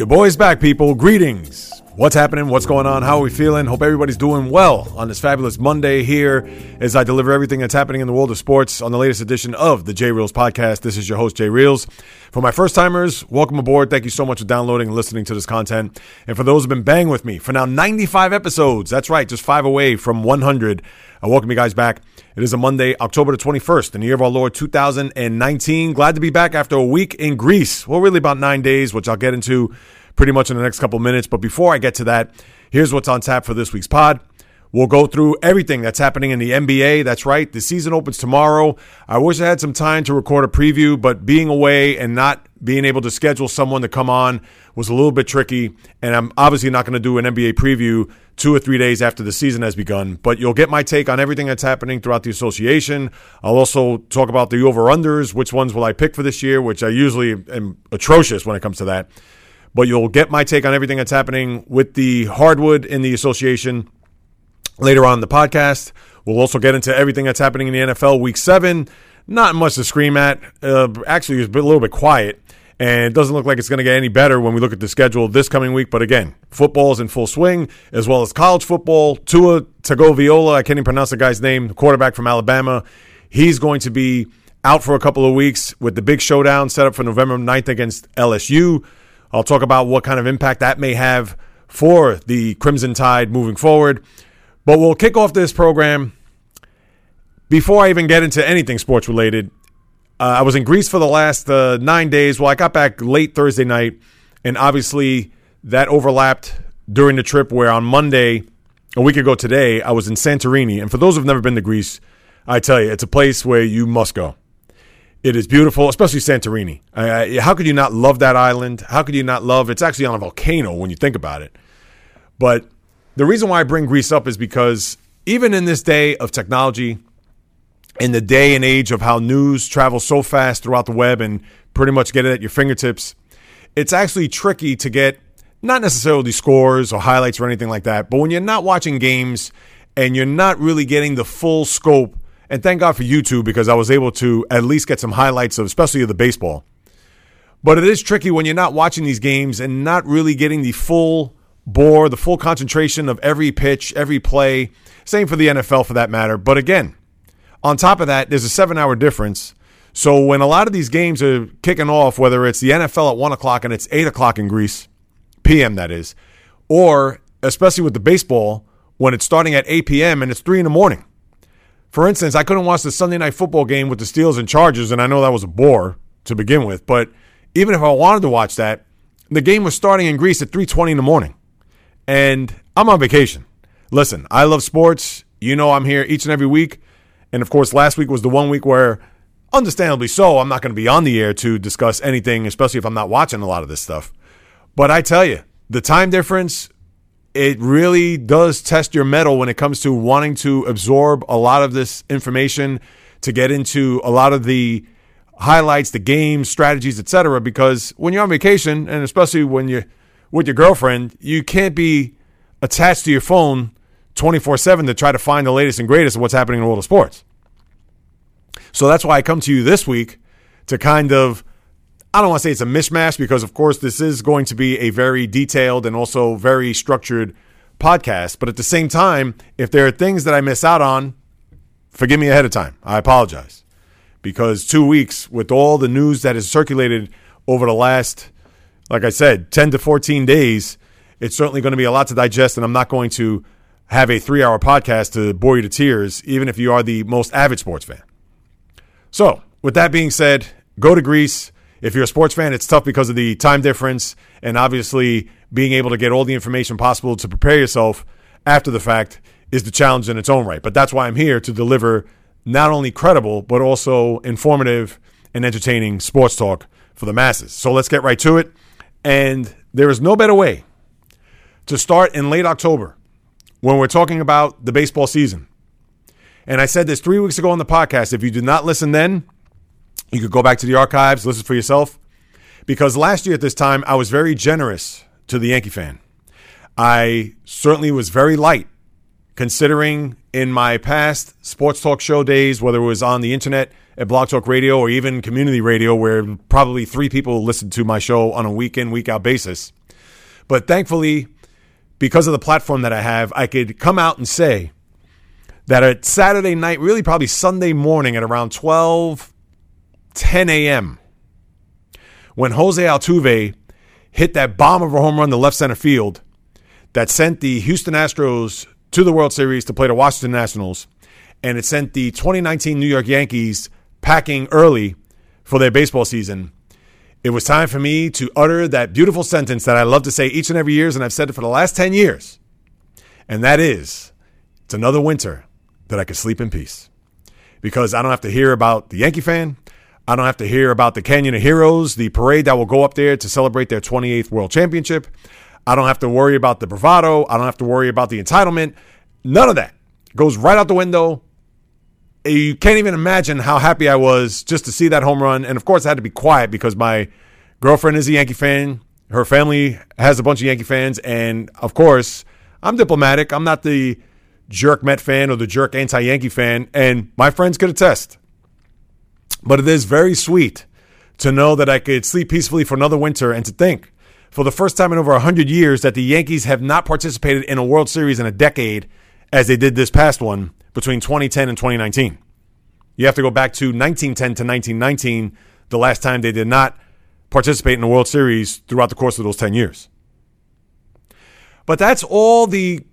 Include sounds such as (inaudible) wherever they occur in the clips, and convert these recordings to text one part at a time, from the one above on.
Your boy's back, people. Greetings. What's happening? What's going on? How are we feeling? Hope everybody's doing well on this fabulous Monday here as I deliver everything that's happening in the world of sports on the latest edition of the J Reels podcast. This is your host, Jay Reels. For my first timers, welcome aboard. Thank you so much for downloading and listening to this content. And for those who've been banging with me for now 95 episodes, that's right, just five away from 100, I welcome you guys back. It is a Monday, October the 21st, in the year of our Lord 2019. Glad to be back after a week in Greece. Well, really about nine days, which I'll get into pretty much in the next couple minutes. But before I get to that, here's what's on tap for this week's pod. We'll go through everything that's happening in the NBA. That's right. The season opens tomorrow. I wish I had some time to record a preview, but being away and not being able to schedule someone to come on was a little bit tricky. And I'm obviously not going to do an NBA preview two or three days after the season has begun. But you'll get my take on everything that's happening throughout the association. I'll also talk about the over unders. Which ones will I pick for this year, which I usually am atrocious when it comes to that. But you'll get my take on everything that's happening with the hardwood in the association later on in the podcast. We'll also get into everything that's happening in the NFL week seven. Not much to scream at. Uh, actually, it's a little bit quiet. And it doesn't look like it's going to get any better when we look at the schedule this coming week. But again, football is in full swing, as well as college football. Tua Tagovailoa, I can't even pronounce the guy's name, quarterback from Alabama. He's going to be out for a couple of weeks with the big showdown set up for November 9th against LSU. I'll talk about what kind of impact that may have for the Crimson Tide moving forward. But we'll kick off this program before I even get into anything sports related. Uh, I was in Greece for the last uh, nine days. Well, I got back late Thursday night, and obviously that overlapped during the trip where on Monday, a week ago today, I was in Santorini. And for those who've never been to Greece, I tell you, it's a place where you must go. It is beautiful, especially Santorini. Uh, how could you not love that island? How could you not love? It's actually on a volcano when you think about it. But the reason why I bring Greece up is because even in this day of technology, in the day and age of how news travels so fast throughout the web and pretty much get it at your fingertips, it's actually tricky to get not necessarily scores or highlights or anything like that, but when you're not watching games and you're not really getting the full scope, and thank God for YouTube because I was able to at least get some highlights of, especially of the baseball. But it is tricky when you're not watching these games and not really getting the full bore, the full concentration of every pitch, every play. Same for the NFL for that matter. But again, on top of that, there's a seven hour difference. So when a lot of these games are kicking off, whether it's the NFL at one o'clock and it's eight o'clock in Greece, PM that is, or especially with the baseball when it's starting at 8 p.m. and it's three in the morning. For instance, I couldn't watch the Sunday night football game with the Steelers and Chargers, and I know that was a bore to begin with. But even if I wanted to watch that, the game was starting in Greece at 3:20 in the morning, and I'm on vacation. Listen, I love sports. You know, I'm here each and every week. And of course, last week was the one week where, understandably so, I'm not going to be on the air to discuss anything, especially if I'm not watching a lot of this stuff. But I tell you, the time difference, it really does test your mettle when it comes to wanting to absorb a lot of this information, to get into a lot of the highlights, the games, strategies, etc. Because when you're on vacation, and especially when you're with your girlfriend, you can't be attached to your phone 24 7 to try to find the latest and greatest of what's happening in the world of sports. So that's why I come to you this week to kind of, I don't want to say it's a mishmash because, of course, this is going to be a very detailed and also very structured podcast. But at the same time, if there are things that I miss out on, forgive me ahead of time. I apologize. Because two weeks with all the news that has circulated over the last, like I said, 10 to 14 days, it's certainly going to be a lot to digest, and I'm not going to have a three hour podcast to bore you to tears, even if you are the most avid sports fan. So, with that being said, go to Greece. If you're a sports fan, it's tough because of the time difference and obviously being able to get all the information possible to prepare yourself after the fact is the challenge in its own right. But that's why I'm here to deliver not only credible, but also informative and entertaining sports talk for the masses. So let's get right to it. And there is no better way to start in late October when we're talking about the baseball season. And I said this three weeks ago on the podcast. If you did not listen then, you could go back to the archives, listen for yourself. Because last year at this time, I was very generous to the Yankee fan. I certainly was very light, considering in my past sports talk show days, whether it was on the internet at Blog Talk Radio or even community radio, where probably three people listened to my show on a week in, week out basis. But thankfully, because of the platform that I have, I could come out and say that at Saturday night, really probably Sunday morning at around 12, 10 a.m., when Jose Altuve hit that bomb of a home run to left center field that sent the Houston Astros to the World Series to play the Washington Nationals, and it sent the 2019 New York Yankees packing early for their baseball season. It was time for me to utter that beautiful sentence that I love to say each and every year, and I've said it for the last 10 years. And that is, it's another winter that I can sleep in peace. Because I don't have to hear about the Yankee fan. I don't have to hear about the Canyon of Heroes, the parade that will go up there to celebrate their 28th World Championship. I don't have to worry about the bravado. I don't have to worry about the entitlement. None of that goes right out the window. Eh, you can't even imagine how happy I was just to see that home run. And of course, I had to be quiet because my girlfriend is a Yankee fan. Her family has a bunch of Yankee fans. And of course, I'm diplomatic. I'm not the jerk Met fan or the jerk anti Yankee fan. And my friends could attest. But it is very sweet to know that I could sleep peacefully for another winter and to think for the first time in over 100 years that the Yankees have not participated in a World Series in a decade as they did this past one between 2010 and 2019. You have to go back to 1910 to 1919, the last time they did not participate in a World Series throughout the course of those 10 years. But that's all the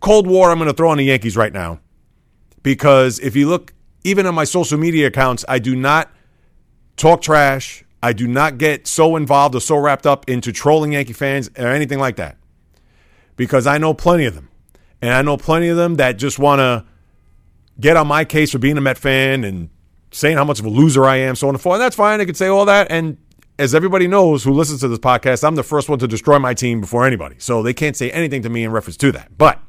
Cold War I'm going to throw on the Yankees right now. Because if you look, even on my social media accounts, I do not talk trash. I do not get so involved or so wrapped up into trolling Yankee fans or anything like that. Because I know plenty of them. And I know plenty of them that just want to get on my case for being a Met fan and saying how much of a loser I am, so on and forth. And that's fine. They can say all that. And as everybody knows who listens to this podcast, I'm the first one to destroy my team before anybody. So they can't say anything to me in reference to that. But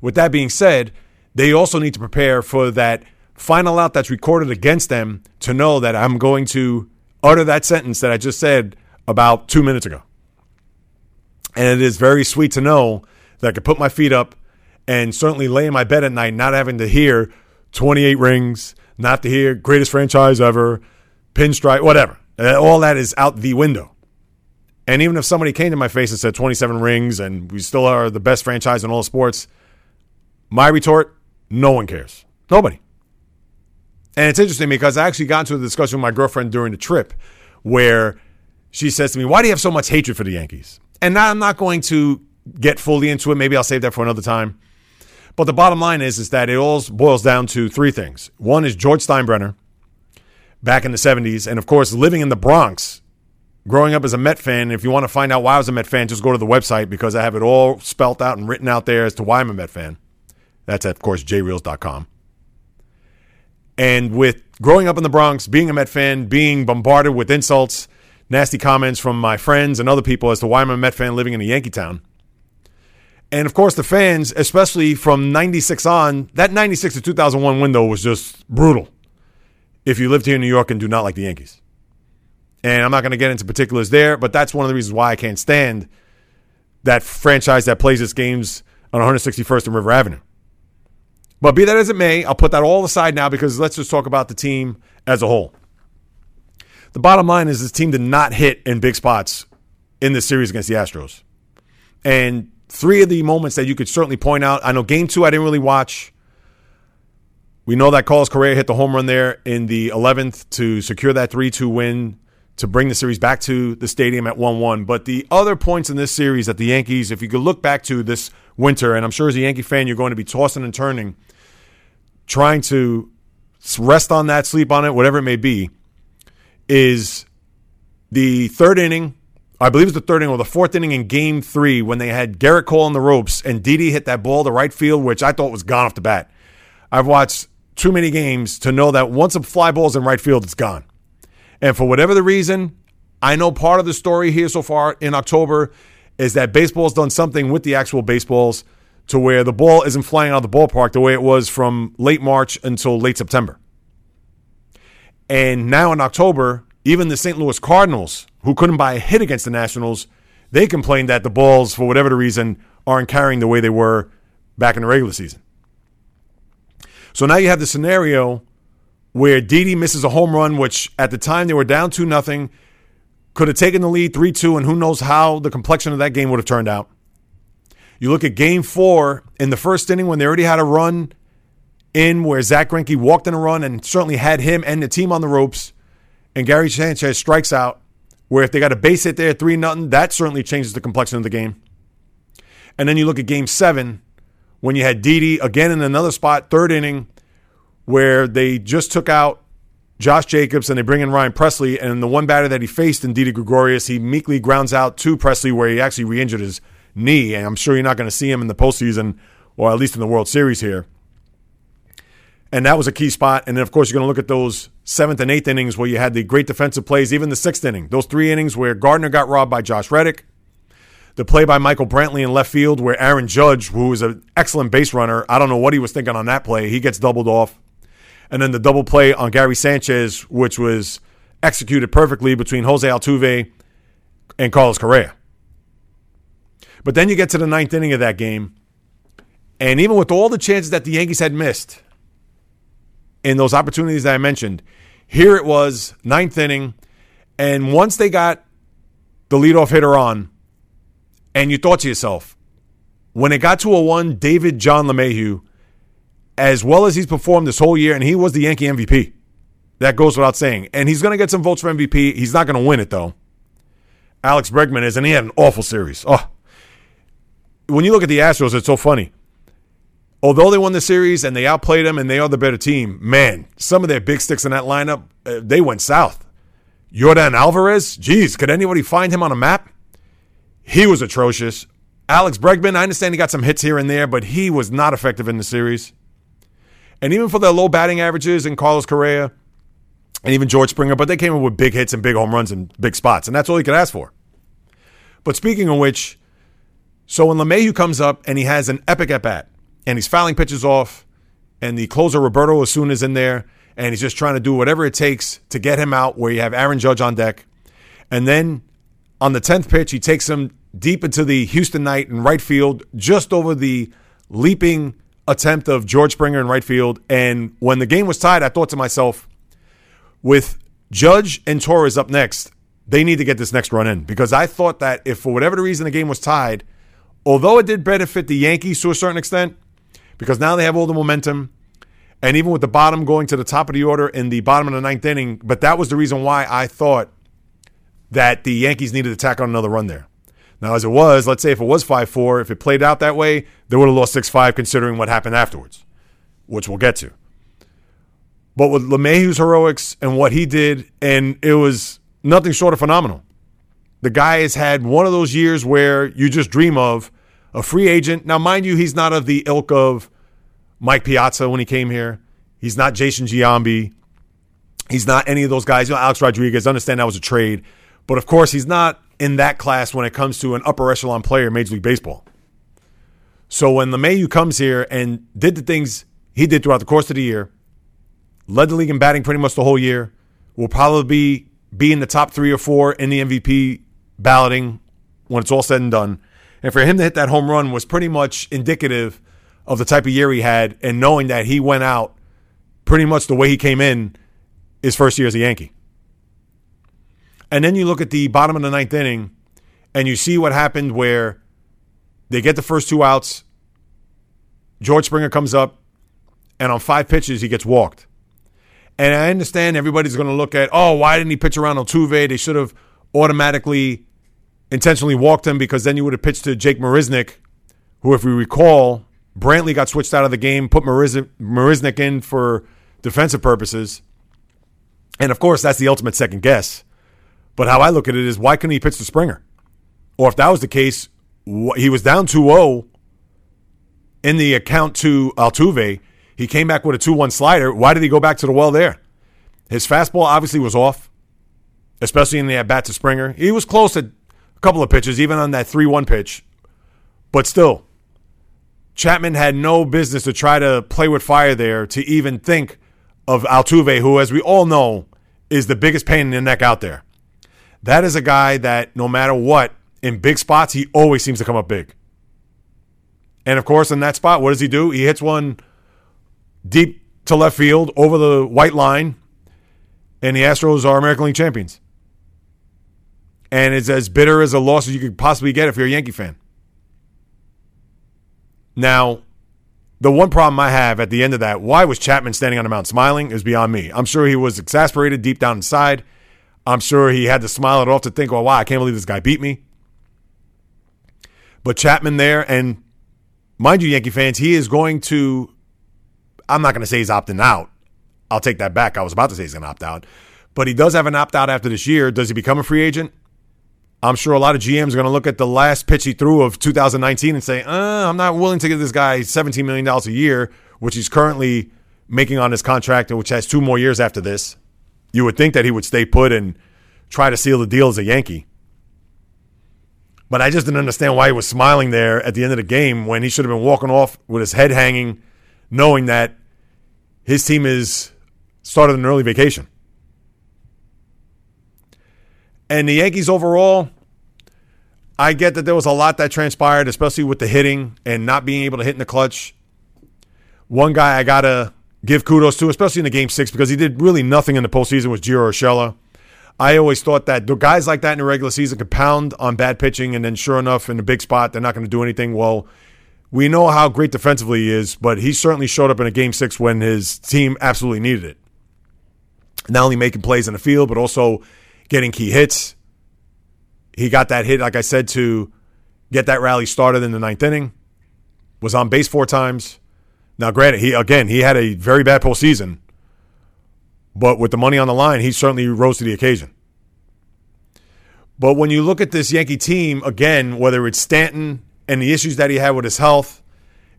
with that being said, they also need to prepare for that final out that's recorded against them to know that I'm going to utter that sentence that I just said about two minutes ago. And it is very sweet to know that I can put my feet up and certainly lay in my bed at night not having to hear 28 rings, not to hear greatest franchise ever, pinstripe, whatever. All that is out the window. And even if somebody came to my face and said 27 rings and we still are the best franchise in all sports, my retort, no one cares. Nobody. And it's interesting because I actually got into a discussion with my girlfriend during the trip where she says to me, Why do you have so much hatred for the Yankees? And now I'm not going to get fully into it. Maybe I'll save that for another time. But the bottom line is, is that it all boils down to three things. One is George Steinbrenner back in the 70s. And of course, living in the Bronx, growing up as a Met fan. If you want to find out why I was a Met fan, just go to the website because I have it all spelt out and written out there as to why I'm a Met fan. That's, of course, jreels.com. And with growing up in the Bronx, being a Met fan, being bombarded with insults, nasty comments from my friends and other people as to why I'm a Met fan living in a Yankee town. And of course, the fans, especially from 96 on, that 96 to 2001 window was just brutal if you lived here in New York and do not like the Yankees. And I'm not going to get into particulars there, but that's one of the reasons why I can't stand that franchise that plays its games on 161st and River Avenue. But be that as it may, I'll put that all aside now because let's just talk about the team as a whole. The bottom line is this team did not hit in big spots in this series against the Astros. And three of the moments that you could certainly point out, I know game two I didn't really watch. We know that Carlos Correa hit the home run there in the 11th to secure that 3 2 win to bring the series back to the stadium at 1 1. But the other points in this series that the Yankees, if you could look back to this winter, and I'm sure as a Yankee fan, you're going to be tossing and turning trying to rest on that, sleep on it, whatever it may be, is the third inning. I believe it's the third inning or the fourth inning in game three when they had Gerrit Cole on the ropes and Didi hit that ball to right field, which I thought was gone off the bat. I've watched too many games to know that once a fly ball's in right field, it's gone. And for whatever the reason, I know part of the story here so far in October is that baseball's done something with the actual baseballs to where the ball isn't flying out of the ballpark the way it was from late March until late September. And now in October, even the St. Louis Cardinals, who couldn't buy a hit against the Nationals, they complained that the balls, for whatever the reason, aren't carrying the way they were back in the regular season. So now you have the scenario where Didi misses a home run, which at the time they were down 2 nothing. Could have taken the lead 3 2, and who knows how the complexion of that game would have turned out. You look at game four in the first inning when they already had a run in where Zach Greinke walked in a run and certainly had him and the team on the ropes, and Gary Sanchez strikes out. Where if they got a base hit there, three nothing, that certainly changes the complexion of the game. And then you look at game seven when you had Didi again in another spot, third inning, where they just took out Josh Jacobs and they bring in Ryan Pressly. And the one batter that he faced in Didi Gregorius, he meekly grounds out to Pressly where he actually re injured his knee. And I'm sure you're not going to see him in the postseason or at least in the World Series here. And that was a key spot. And then, of course, you're going to look at those seventh and eighth innings where you had the great defensive plays, even the sixth inning. Those three innings where Gardner got robbed by Josh Reddick. The play by Michael Brantley in left field where Aaron Judge, who is an excellent base runner, I don't know what he was thinking on that play. He gets doubled off and then the double play on Gary Sanchez, which was executed perfectly between Jose Altuve and Carlos Correa. But then you get to the ninth inning of that game, and even with all the chances that the Yankees had missed in those opportunities that I mentioned, here it was, ninth inning, and once they got the leadoff hitter on, and you thought to yourself, when it got to a one, David John LeMahieu as well as he's performed this whole year, and he was the Yankee MVP. That goes without saying. And he's going to get some votes for MVP. He's not going to win it, though. Alex Bregman is, and he had an awful series. Oh. When you look at the Astros, it's so funny. Although they won the series and they outplayed them and they are the better team, man, some of their big sticks in that lineup, uh, they went south. Yordan Alvarez, geez, could anybody find him on a map? He was atrocious. Alex Bregman, I understand he got some hits here and there, but he was not effective in the series. And even for their low batting averages and Carlos Correa and even George Springer, but they came in with big hits and big home runs and big spots. And that's all you could ask for. But speaking of which, so when LeMahieu comes up and he has an epic at bat and he's fouling pitches off, and the closer Roberto Osuna is in there, and he's just trying to do whatever it takes to get him out where you have Aaron Judge on deck. And then on the 10th pitch, he takes him deep into the Houston night in right field, just over the leaping attempt of George Springer in right field. And when the game was tied, I thought to myself, with Judge and Torres up next, they need to get this next run in because I thought that if for whatever the reason the game was tied, although it did benefit the Yankees to a certain extent, because now they have all the momentum, and even with the bottom going to the top of the order in the bottom of the ninth inning, but that was the reason why I thought that the Yankees needed to tack on another run there. Now, as it was, let's say if it was 5 4, if it played out that way, they would have lost 6 5 considering what happened afterwards, which we'll get to. But with LeMahieu's heroics and what he did, and it was nothing short of phenomenal. The guy has had one of those years where you just dream of a free agent. Now, mind you, he's not of the ilk of Mike Piazza when he came here. He's not Jason Giambi. He's not any of those guys. You know, Alex Rodriguez, understand that was a trade. But of course, he's not in that class when it comes to an upper echelon player in Major League Baseball. So when LeMahieu comes here and did the things he did throughout the course of the year, led the league in batting pretty much the whole year, will probably be, be in the top three or four in the MVP balloting when it's all said and done. And for him to hit that home run was pretty much indicative of the type of year he had and knowing that he went out pretty much the way he came in his first year as a Yankee. And then you look at the bottom of the ninth inning and you see what happened where they get the first two outs. George Springer comes up, and on five pitches, he gets walked. And I understand everybody's going to look at, oh, why didn't he pitch around Altuve? They should have automatically intentionally walked him because then you would have pitched to Jake Marisnick, who, if we recall, Brantley got switched out of the game, put Marisnick in for defensive purposes. And of course, that's the ultimate second guess. But how I look at it is why couldn't he pitch to Springer? Or if that was the case, he was down 2 0 in the account to Altuve. He came back with a 2 1 slider. Why did he go back to the well there? His fastball obviously was off, especially in the at bat to Springer. He was close at a couple of pitches, even on that 3 1 pitch. But still, Chapman had no business to try to play with fire there to even think of Altuve, who, as we all know, is the biggest pain in the neck out there. That is a guy that no matter what, in big spots, he always seems to come up big. And of course, in that spot, what does he do? He hits one deep to left field over the white line, and the Astros are American League champions. And it's as bitter as a loss as you could possibly get if you're a Yankee fan. Now, the one problem I have at the end of that, why was Chapman standing on the mound smiling, is beyond me. I'm sure he was exasperated deep down inside. I'm sure he had to smile it off to think, well, wow, I can't believe this guy beat me. But Chapman there, and mind you, Yankee fans, he is going to, I'm not going to say he's opting out. I'll take that back. I was about to say he's going to opt out. But he does have an opt out after this year. Does he become a free agent? I'm sure a lot of GMs are going to look at the last pitch he threw of 2019 and say, uh, I'm not willing to give this guy $17 million a year, which he's currently making on his contract, which has two more years after this. You would think that he would stay put and try to seal the deal as a Yankee. But I just didn't understand why he was smiling there at the end of the game when he should have been walking off with his head hanging, knowing that his team is started an early vacation. And the Yankees overall, I get that there was a lot that transpired, especially with the hitting and not being able to hit in the clutch. One guy I got to give kudos to, especially in the game six, because he did really nothing in the postseason, with Gio Urshela. I always thought that the guys like that in the regular season could pound on bad pitching, and then sure enough, in the big spot, they're not going to do anything. Well, we know how great defensively he is, but he certainly showed up in a game six when his team absolutely needed it. Not only making plays in the field, but also getting key hits. He got that hit, like I said, to get that rally started in the ninth inning. Was on base four times. Now, granted, he again he had a very bad postseason, but with the money on the line, he certainly rose to the occasion. But when you look at this Yankee team again, whether it's Stanton and the issues that he had with his health,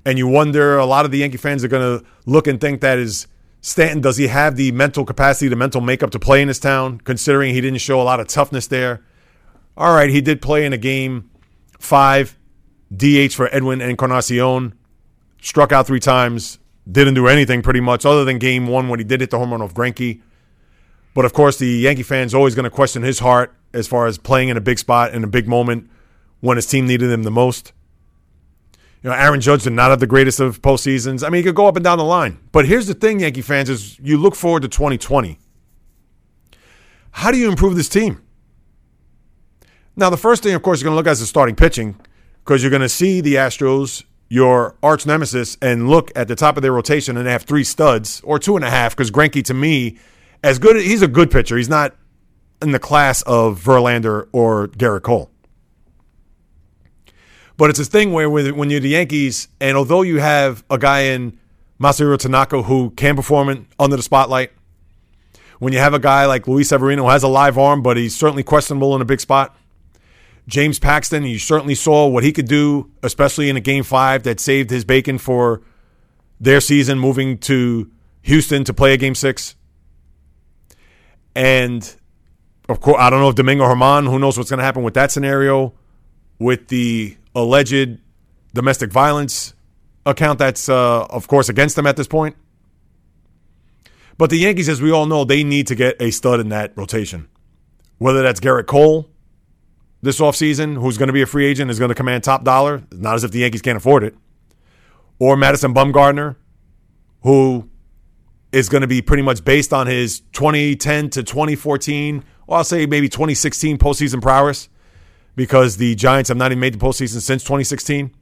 and you wonder, a lot of the Yankee fans are going to look and think that is Stanton, does he have the mental capacity, the mental makeup to play in this town, considering he didn't show a lot of toughness there? All right, he did play in a game five, DH for Edwin Encarnacion, struck out three times, didn't do anything pretty much other than game one when he did hit the home run of Greinke. But of course, the Yankee fans always going to question his heart as far as playing in a big spot in a big moment when his team needed him the most. You know, Aaron Judge did not have the greatest of postseasons. I mean, he could go up and down the line. But here's the thing, Yankee fans, is you look forward to 2020. How do you improve this team? Now, the first thing, of course, you're going to look at is the starting pitching because you're going to see the Astros, your arch nemesis, and look at the top of their rotation and they have three studs or two and a half because Greinke, to me, as good, as he's a good pitcher. He's not in the class of Verlander or Gerrit Cole. But it's a thing where when you're the Yankees, and although you have a guy in Masahiro Tanaka who can perform under the spotlight, when you have a guy like Luis Severino who has a live arm, but he's certainly questionable in a big spot. James Paxton, you certainly saw what he could do, especially in a game five that saved his bacon for their season moving to Houston to play a game six. And of course, I don't know if Domingo German, who knows what's going to happen with that scenario with the alleged domestic violence account that's, uh, of course, against them at this point. But the Yankees, as we all know, they need to get a stud in that rotation. Whether that's Gerrit Cole this offseason, who's going to be a free agent, is going to command top dollar, not as if the Yankees can't afford it, or Madison Bumgarner, who is going to be pretty much based on his 2010 to 2014, or I'll say maybe 2016 postseason prowess because the Giants have not even made the postseason since 2016.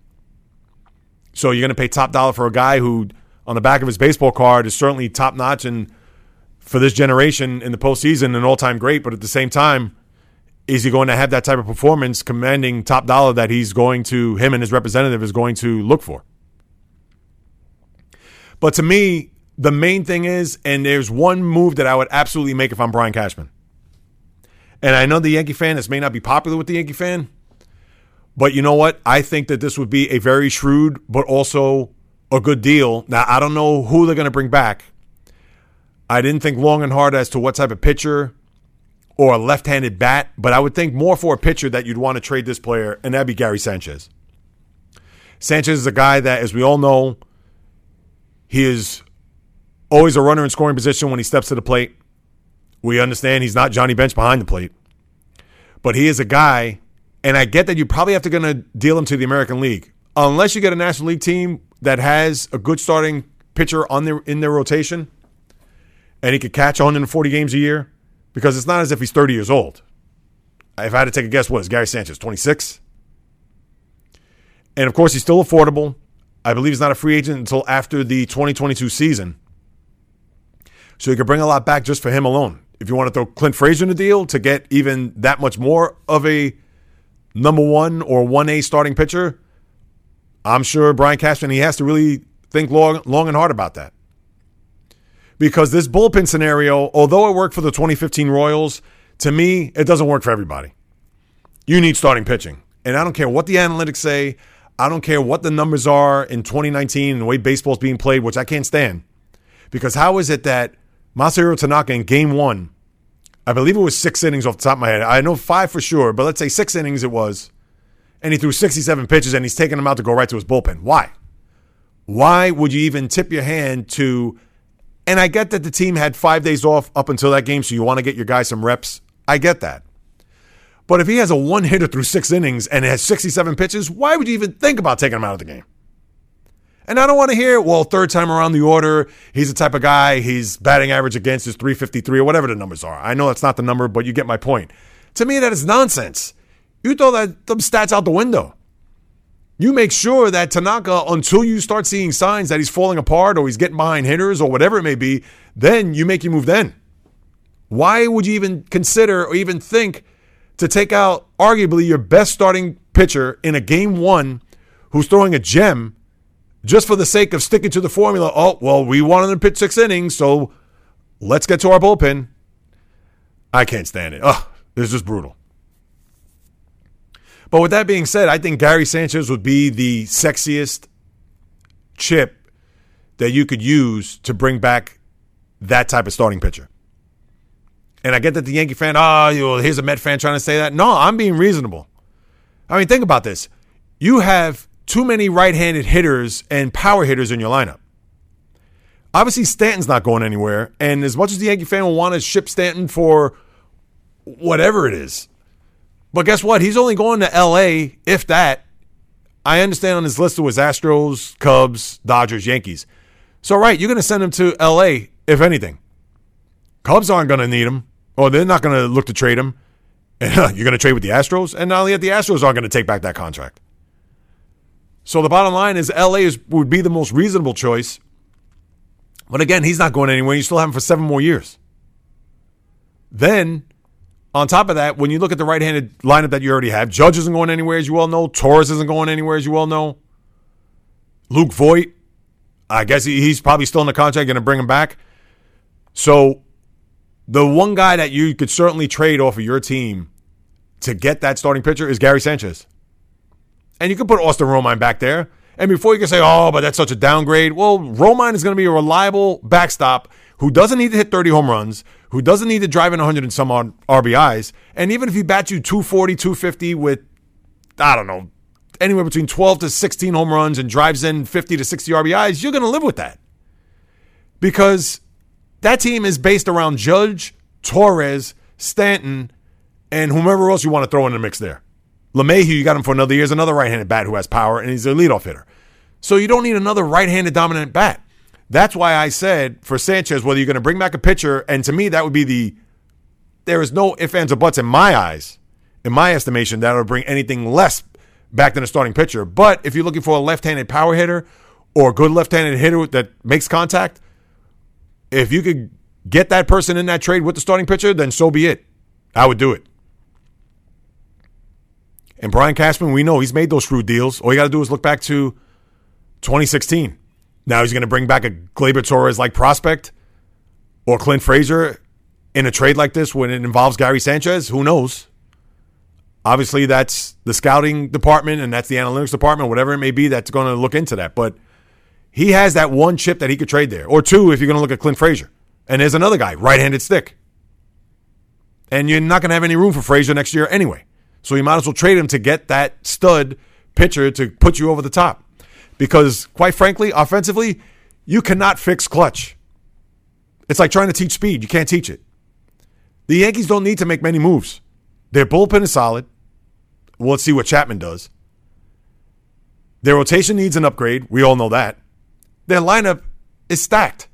So you're going to pay top dollar for a guy who, on the back of his baseball card, is certainly top notch and for this generation in the postseason, an all time great. But at the same time, is he going to have that type of performance commanding top dollar that he's going to, him and his representative is going to look for? But to me, the main thing is, and there's one move that I would absolutely make if I'm Brian Cashman. And I know the Yankee fan, this may not be popular with the Yankee fan, but you know what? I think that this would be a very shrewd, but also a good deal. Now, I don't know who they're going to bring back. I didn't think long and hard as to what type of pitcher or a left handed bat, but I would think more for a pitcher that you'd want to trade this player, and that'd be Gary Sanchez. Sanchez is a guy that, as we all know, he is always a runner in scoring position when he steps to the plate. We understand he's not Johnny Bench behind the plate, but he is a guy, and I get that you probably have to going to deal him to the American League unless you get a National League team that has a good starting pitcher on their in their rotation, and he could catch 140 games a year, because it's not as if he's 30 years old. if I had to take a guess, what is Gary Sanchez, 26? And of course, he's still affordable. I believe he's not a free agent until after the 2022 season. So you could bring a lot back just for him alone. If you want to throw Clint Frazier in the deal to get even that much more of a number one or 1A starting pitcher, I'm sure Brian Cashman, he has to really think long, long and hard about that. Because this bullpen scenario, although it worked for the 2015 Royals, to me, it doesn't work for everybody. You need starting pitching. And I don't care what the analytics say. I don't care what the numbers are in 2019 and the way baseball's being played, which I can't stand. Because how is it that Masahiro Tanaka in game one, I believe it was six innings off the top of my head. I know five for sure, but let's say six innings it was. And he threw 67 pitches and he's taking them out to go right to his bullpen. Why? Why would you even tip your hand to? And I get that the team had five days off up until that game, so you want to get your guy some reps. I get that. But if he has a one hitter through six innings and has 67 pitches, why would you even think about taking him out of the game? And I don't want to hear, well, third time around the order, he's the type of guy, he's batting average against is 353 or whatever the numbers are. I know that's not the number, but you get my point. To me, that is nonsense. You throw that them stats out the window. You make sure that Tanaka, until you start seeing signs that he's falling apart or he's getting behind hitters or whatever it may be, then you make your move then. Why would you even consider or even think to take out arguably your best starting pitcher in a game one who's throwing a gem just for the sake of sticking to the formula. Oh, well, we wanted to pitch six innings, so let's get to our bullpen. I can't stand it. Oh, this is brutal. But with that being said, I think Gary Sanchez would be the sexiest chip that you could use to bring back that type of starting pitcher. And I get that the Yankee fan, oh, here's a Met fan trying to say that. No, I'm being reasonable. I mean, think about this. You have too many right-handed hitters and power hitters in your lineup. Obviously, Stanton's not going anywhere, and as much as the Yankee fan will want to ship Stanton for whatever it is, but guess what? He's only going to L.A. if that. I understand on his list it was Astros, Cubs, Dodgers, Yankees. So right, you're going to send him to L.A. if anything. Cubs aren't going to need him, or they're not going to look to trade him. you're going to trade with the Astros, and not only that, the Astros aren't going to take back that contract. So the bottom line is LA is, would be the most reasonable choice. But again, he's not going anywhere. You still have him for seven more years. Then, on top of that, when you look at the right handed lineup that you already have, Judge isn't going anywhere, as you well know. Torres isn't going anywhere, as you well know. Luke Voit, I guess he's probably still in the contract, going to bring him back. So, the one guy that you could certainly trade off of your team to get that starting pitcher is Gary Sanchez. And you can put Austin Romine back there. And before you can say, oh, but that's such a downgrade, well, Romine is going to be a reliable backstop who doesn't need to hit 30 home runs, who doesn't need to drive in 100 and some RBIs. And even if he bats you 240, 250 with, I don't know, anywhere between 12 to 16 home runs and drives in 50 to 60 RBIs, you're going to live with that. Because that team is based around Judge, Torres, Stanton, and whomever else you want to throw in the mix there. LeMahieu, you got him for another year, is another right-handed bat who has power, and he's a leadoff hitter. So you don't need another right-handed dominant bat. That's why I said for Sanchez, whether you're going to bring back a pitcher, and to me that would be the there is no ifs, ands, or buts in my eyes, in my estimation, that would bring anything less back than a starting pitcher. But if you're looking for a left-handed power hitter or a good left-handed hitter that makes contact, if you could get that person in that trade with the starting pitcher, then so be it. I would do it. And Brian Cashman, we know he's made those shrewd deals. All you got to do is look back to 2016. Now he's going to bring back a Gleyber Torres like prospect or Clint Frazier in a trade like this when it involves Gary Sanchez. Who knows? Obviously, that's the scouting department and that's the analytics department, whatever it may be, that's going to look into that. But he has that one chip that he could trade there, or two if you're going to look at Clint Frazier. And there's another guy, right handed stick. And you're not going to have any room for Frazier next year anyway. So you might as well trade him to get that stud pitcher to put you over the top. Because, quite frankly, offensively, you cannot fix clutch. It's like trying to teach speed. You can't teach it. The Yankees don't need to make many moves. Their bullpen is solid. Well, let's see what Chapman does. Their rotation needs an upgrade. We all know that. Their lineup is stacked.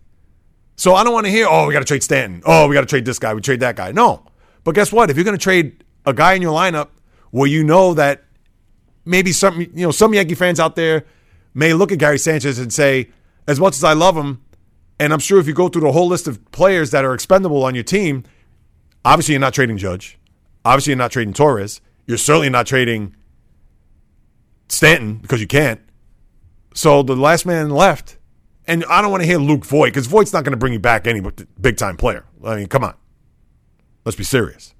So I don't want to hear, oh, we got to trade Stanton. Oh, we got to trade this guy. We trade that guy. No. But guess what? If you're going to trade a guy in your lineup where you know that maybe some you know some Yankee fans out there may look at Gary Sanchez and say, as much as I love him, and I'm sure if you go through the whole list of players that are expendable on your team, obviously you're not trading Judge. Obviously you're not trading Torres. You're certainly not trading Stanton because you can't. So the last man left, and I don't want to hear Luke Voit because Voit's not going to bring you back any big time player. I mean, come on. Let's be serious.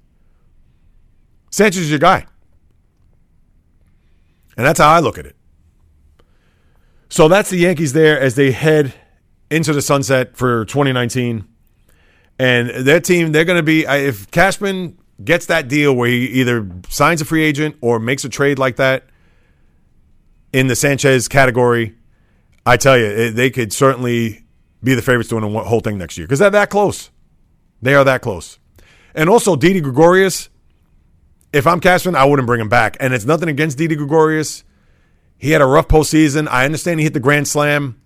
Sanchez is your guy. And that's how I look at it. So that's the Yankees there as they head into the sunset for 2019. And their team, they're going to be, if Cashman gets that deal where he either signs a free agent or makes a trade like that in the Sanchez category, I tell you, they could certainly be the favorites win the whole thing next year because they're that close. They are that close. And also, Didi Gregorius, if I'm Cashman, I wouldn't bring him back. And it's nothing against Didi Gregorius. He had a rough postseason. I understand he hit the grand slam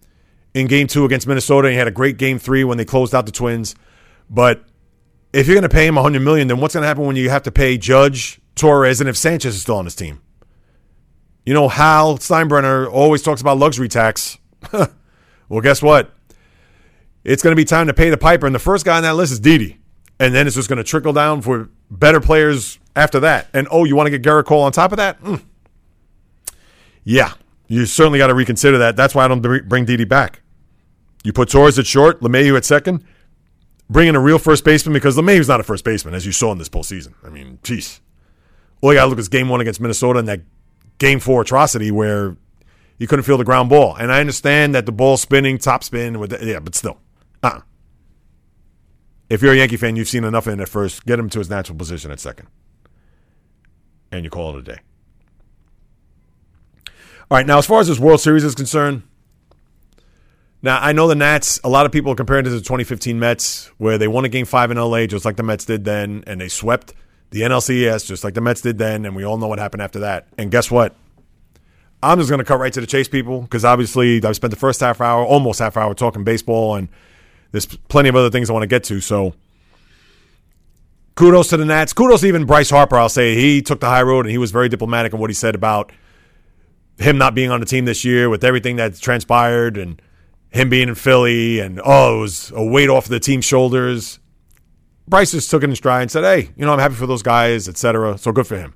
in game two against Minnesota. And he had a great game three when they closed out the Twins. But if you're going to pay him 100 million, then what's going to happen when you have to pay Judge, Torres, and if Sanchez is still on his team? You know, Hal Steinbrenner always talks about luxury tax. (laughs) well, guess what? It's going to be time to pay the piper. And the first guy on that list is Didi. And then it's just going to trickle down for better players after that. And oh, you want to get Gerrit Cole on top of that? Mm. Yeah, you certainly got to reconsider that. That's why I don't bring Didi back. You put Torres at short, LeMahieu at second, bring in a real first baseman because LeMahieu's not a first baseman, as you saw in this postseason. I mean, jeez. All you got to look at is game one against Minnesota and that game four atrocity where you couldn't feel the ground ball. And I understand that the ball spinning, top spin, with the, yeah, but still. Uh-uh. If you're a Yankee fan, you've seen enough in at first. Get him to his natural position at second. And you call it a day. All right, now as far as this World Series is concerned, now I know the Nats. A lot of people are comparing to the 2015 Mets, where they won a Game Five in LA, just like the Mets did then, and they swept the NLCS, just like the Mets did then, and we all know what happened after that. And guess what? I'm just going to cut right to the chase, people, because obviously I've spent the first half hour, almost half hour, talking baseball, and there's plenty of other things I want to get to. So kudos to the Nats. Kudos to even Bryce Harper. I'll say he took the high road and he was very diplomatic in what he said about him not being on the team this year with everything that's transpired and him being in Philly and oh, it was a weight off the team's shoulders. Bryce just took it in stride and said, "Hey, you know, I'm happy for those guys, etc." So good for him.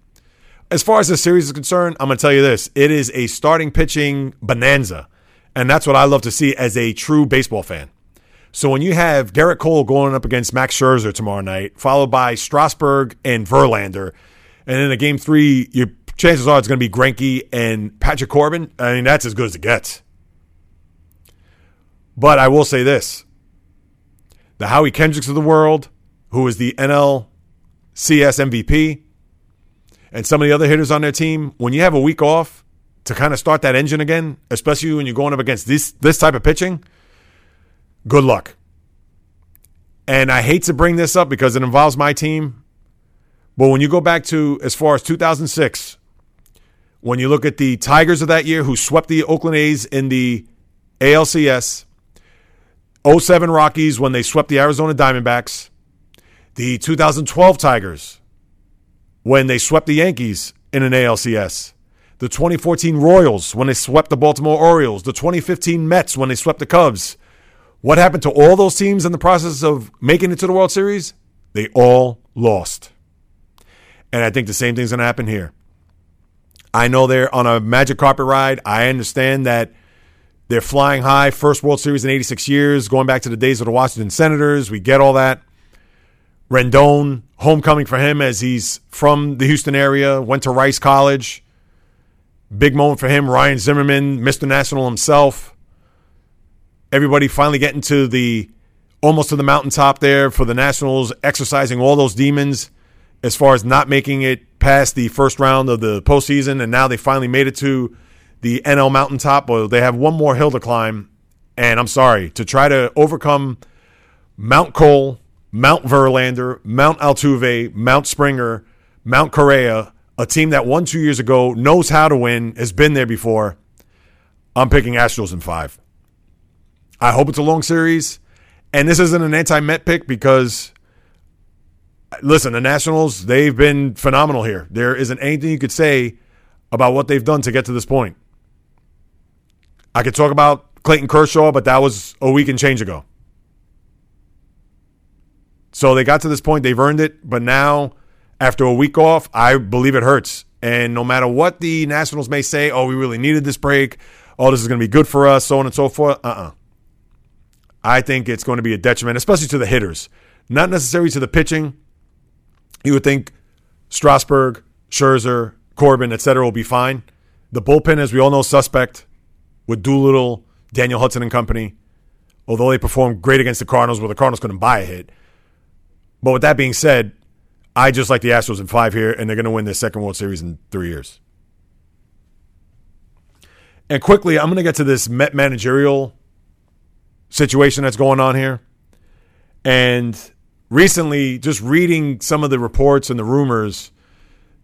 As far as this series is concerned, I'm going to tell you this: it is a starting pitching bonanza, and that's what I love to see as a true baseball fan. So when you have Gerrit Cole going up against Max Scherzer tomorrow night, followed by Strasburg and Verlander, and in a game three, your chances are it's going to be Greinke and Patrick Corbin. I mean, that's as good as it gets. But I will say this: the Howie Kendricks of the world, who is the NLCS MVP, and some of the other hitters on their team, when you have a week off to kind of start that engine again, especially when you're going up against this this type of pitching good luck. And I hate to bring this up because it involves my team. But when you go back to as far as 2006, when you look at the Tigers of that year who swept the Oakland A's in the ALCS, 07 Rockies when they swept the Arizona Diamondbacks, the 2012 Tigers when they swept the Yankees in an ALCS, the 2014 Royals when they swept the Baltimore Orioles, the 2015 Mets when they swept the Cubs, what happened to all those teams in the process of making it to the World Series? They all lost. And I think the same thing's going to happen here. I know they're on a magic carpet ride. I understand that they're flying high. First World Series in 86 years, going back to the days of the Washington Senators. We get all that. Rendon, homecoming for him as he's from the Houston area, went to Rice College. Big moment for him. Ryan Zimmerman, Mr. National himself everybody finally getting to the almost to the mountaintop there for the Nationals, exercising all those demons as far as not making it past the first round of the postseason, and now they finally made it to the NL mountaintop. Well, they have one more hill to climb, and I'm sorry to try to overcome Mount Cole, Mount Verlander, Mount Altuve, Mount Springer, Mount Correa, a team that won two years ago, knows how to win, has been there before. I'm picking Astros in five. I hope it's a long series. And this isn't an anti Met pick because listen, the Nationals, they've been phenomenal here. There isn't anything you could say about what they've done to get to this point. I could talk about Clayton Kershaw, but that was a week and change ago. So they got to this point, they've earned it, but now after a week off, I believe it hurts. And no matter what the Nationals may say, oh, we really needed this break, oh, this is going to be good for us, so on and so forth, uh uh-uh. uh I think it's going to be a detriment, especially to the hitters. Not necessarily to the pitching. You would think Strasburg, Scherzer, Corbin, etc., will be fine. The bullpen, as we all know, suspect with Doolittle, Daniel Hudson and company. Although they performed great against the Cardinals, where the Cardinals couldn't buy a hit. But with that being said, I just like the Astros in five here, and they're going to win their second World Series in three years. And quickly, I'm going to get to this Met managerial situation that's going on here. And recently, just reading some of the reports and the rumors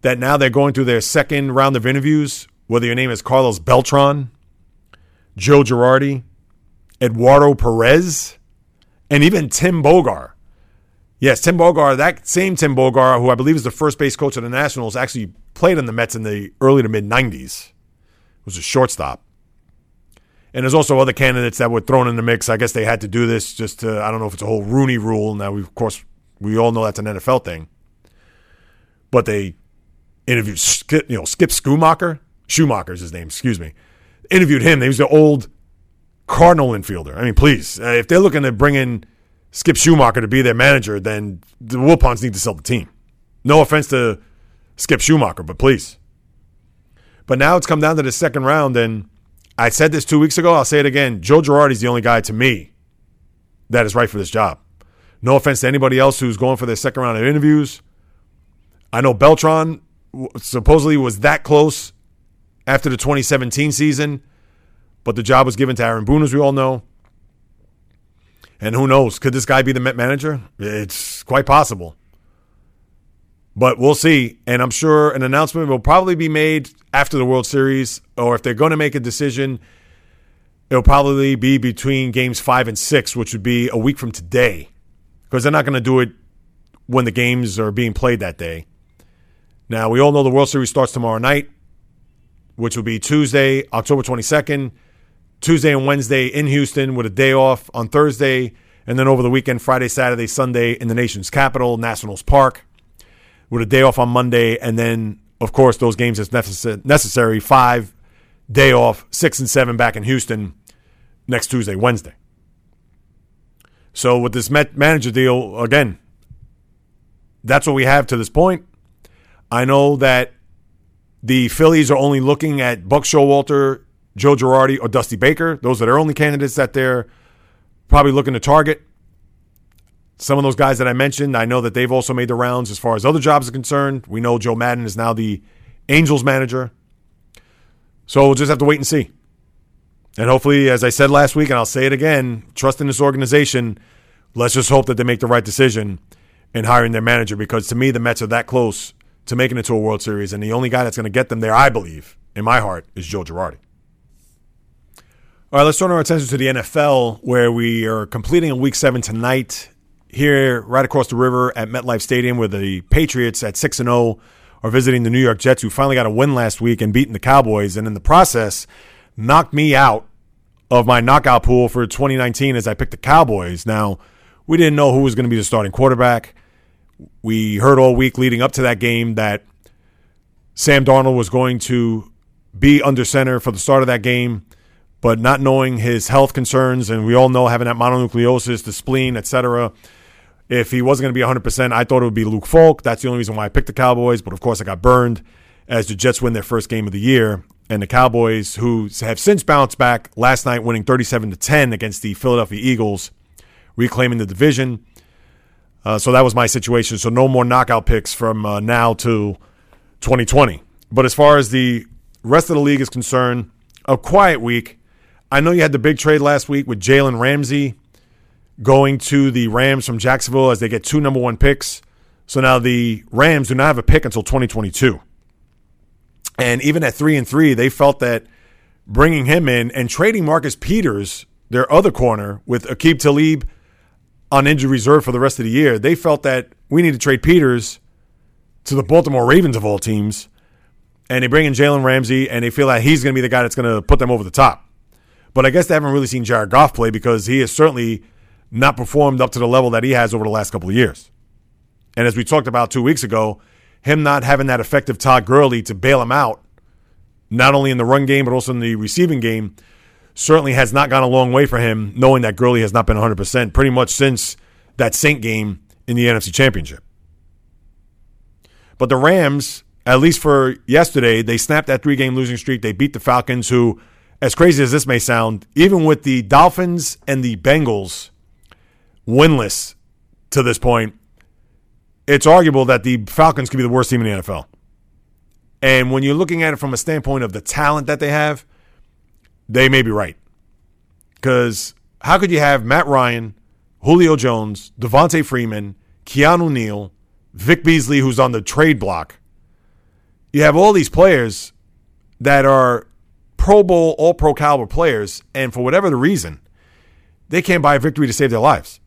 that now they're going through their second round of interviews, whether your name is Carlos Beltran, Joe Girardi, Eduardo Perez, and even Tim Bogar. Yes, Tim Bogar, that same Tim Bogar, who I believe is the first base coach of the Nationals, actually played in the Mets in the early to mid 90s. Was a shortstop. And there's also other candidates that were thrown in the mix. I guess they had to do this just to, I don't know if it's a whole Rooney rule. Now, we, of course, we all know that's an NFL thing. But they interviewed, you know, Skip Schumaker. Schumaker's his name, excuse me. Interviewed him. He was the old Cardinal infielder. I mean, please, uh, if they're looking to bring in Skip Schumaker to be their manager, then the Wilpons need to sell the team. No offense to Skip Schumaker, but please. But now it's come down to the second round, and I said this two weeks ago. I'll say it again. Joe Girardi's the only guy to me that is right for this job. No offense to anybody else who's going for their second round of interviews. I know Beltran supposedly was that close after the 2017 season, but the job was given to Aaron Boone, as we all know. And who knows? Could this guy be the Met manager? It's quite possible. But we'll see. And I'm sure an announcement will probably be made after the World Series, or if they're going to make a decision, it'll probably be between games five and six, which would be a week from today, because they're not going to do it when the games are being played that day. Now, we all know the World Series starts tomorrow night, which will be Tuesday, October 22nd, Tuesday and Wednesday in Houston with a day off on Thursday, and then over the weekend, Friday, Saturday, Sunday in the nation's capital, Nationals Park with a day off on Monday, and then of course those games as necessary. Five day off, six and seven back in Houston next Tuesday, Wednesday. So with this manager deal, again, that's what we have to this point. I know that the Phillies are only looking at Buck Showalter, Joe Girardi, or Dusty Baker. Those are their only candidates that they're probably looking to target. Some of those guys that I mentioned, I know that they've also made the rounds as far as other jobs are concerned. We know Joe Maddon is now the Angels manager. So we'll just have to wait and see. And hopefully, as I said last week, and I'll say it again, trust in this organization. Let's just hope that they make the right decision in hiring their manager because to me, the Mets are that close to making it to a World Series. And the only guy that's going to get them there, I believe, in my heart, is Joe Girardi. All right, let's turn our attention to the NFL, where we are completing a week seven tonight here right across the river at MetLife Stadium where the Patriots at 6 and 0 are visiting the New York Jets who finally got a win last week and beating the Cowboys and in the process knocked me out of my knockout pool for 2019 as I picked the Cowboys. Now, we didn't know who was going to be the starting quarterback. We heard all week leading up to that game that Sam Darnold was going to be under center for the start of that game, but not knowing his health concerns, and we all know having that mononucleosis, the spleen, et etc., if he wasn't going to be 100%, I thought it would be Luke Falk. That's the only reason why I picked the Cowboys. But of course, I got burned as the Jets win their first game of the year. And the Cowboys, who have since bounced back last night, winning 37 to 10 against the Philadelphia Eagles, reclaiming the division. Uh, so that was my situation. So no more knockout picks from uh, now to 2020. But as far as the rest of the league is concerned, a quiet week. I know you had the big trade last week with Jalen Ramsey going to the Rams from Jacksonville as they get two number one picks. So now the Rams do not have a pick until 2022. And even at three and three, they felt that bringing him in and trading Marcus Peters, their other corner, with Aqib Talib on injury reserve for the rest of the year, they felt that we need to trade Peters to the Baltimore Ravens of all teams, and they bring in Jalen Ramsey, and they feel like he's going to be the guy that's going to put them over the top. But I guess they haven't really seen Jared Goff play because he has certainly not performed up to the level that he has over the last couple of years. And as we talked about two weeks ago, him not having that effective Todd Gurley to bail him out, not only in the run game, but also in the receiving game, certainly has not gone a long way for him, knowing that Gurley has not been 100% pretty much since that Saint game in the NFC Championship. But the Rams, at least for yesterday, they snapped that three game losing streak. They beat the Falcons, who, as crazy as this may sound, even with the Dolphins and the Bengals winless to this point, it's arguable that the Falcons could be the worst team in the NFL. And when you're looking at it from a standpoint of the talent that they have, they may be right. Because how could you have Matt Ryan, Julio Jones, Devonta Freeman, Keanu Neal, Vic Beasley, who's on the trade block? You have all these players that are Pro Bowl, all pro caliber players, and for whatever the reason, they can't buy a victory to save their lives.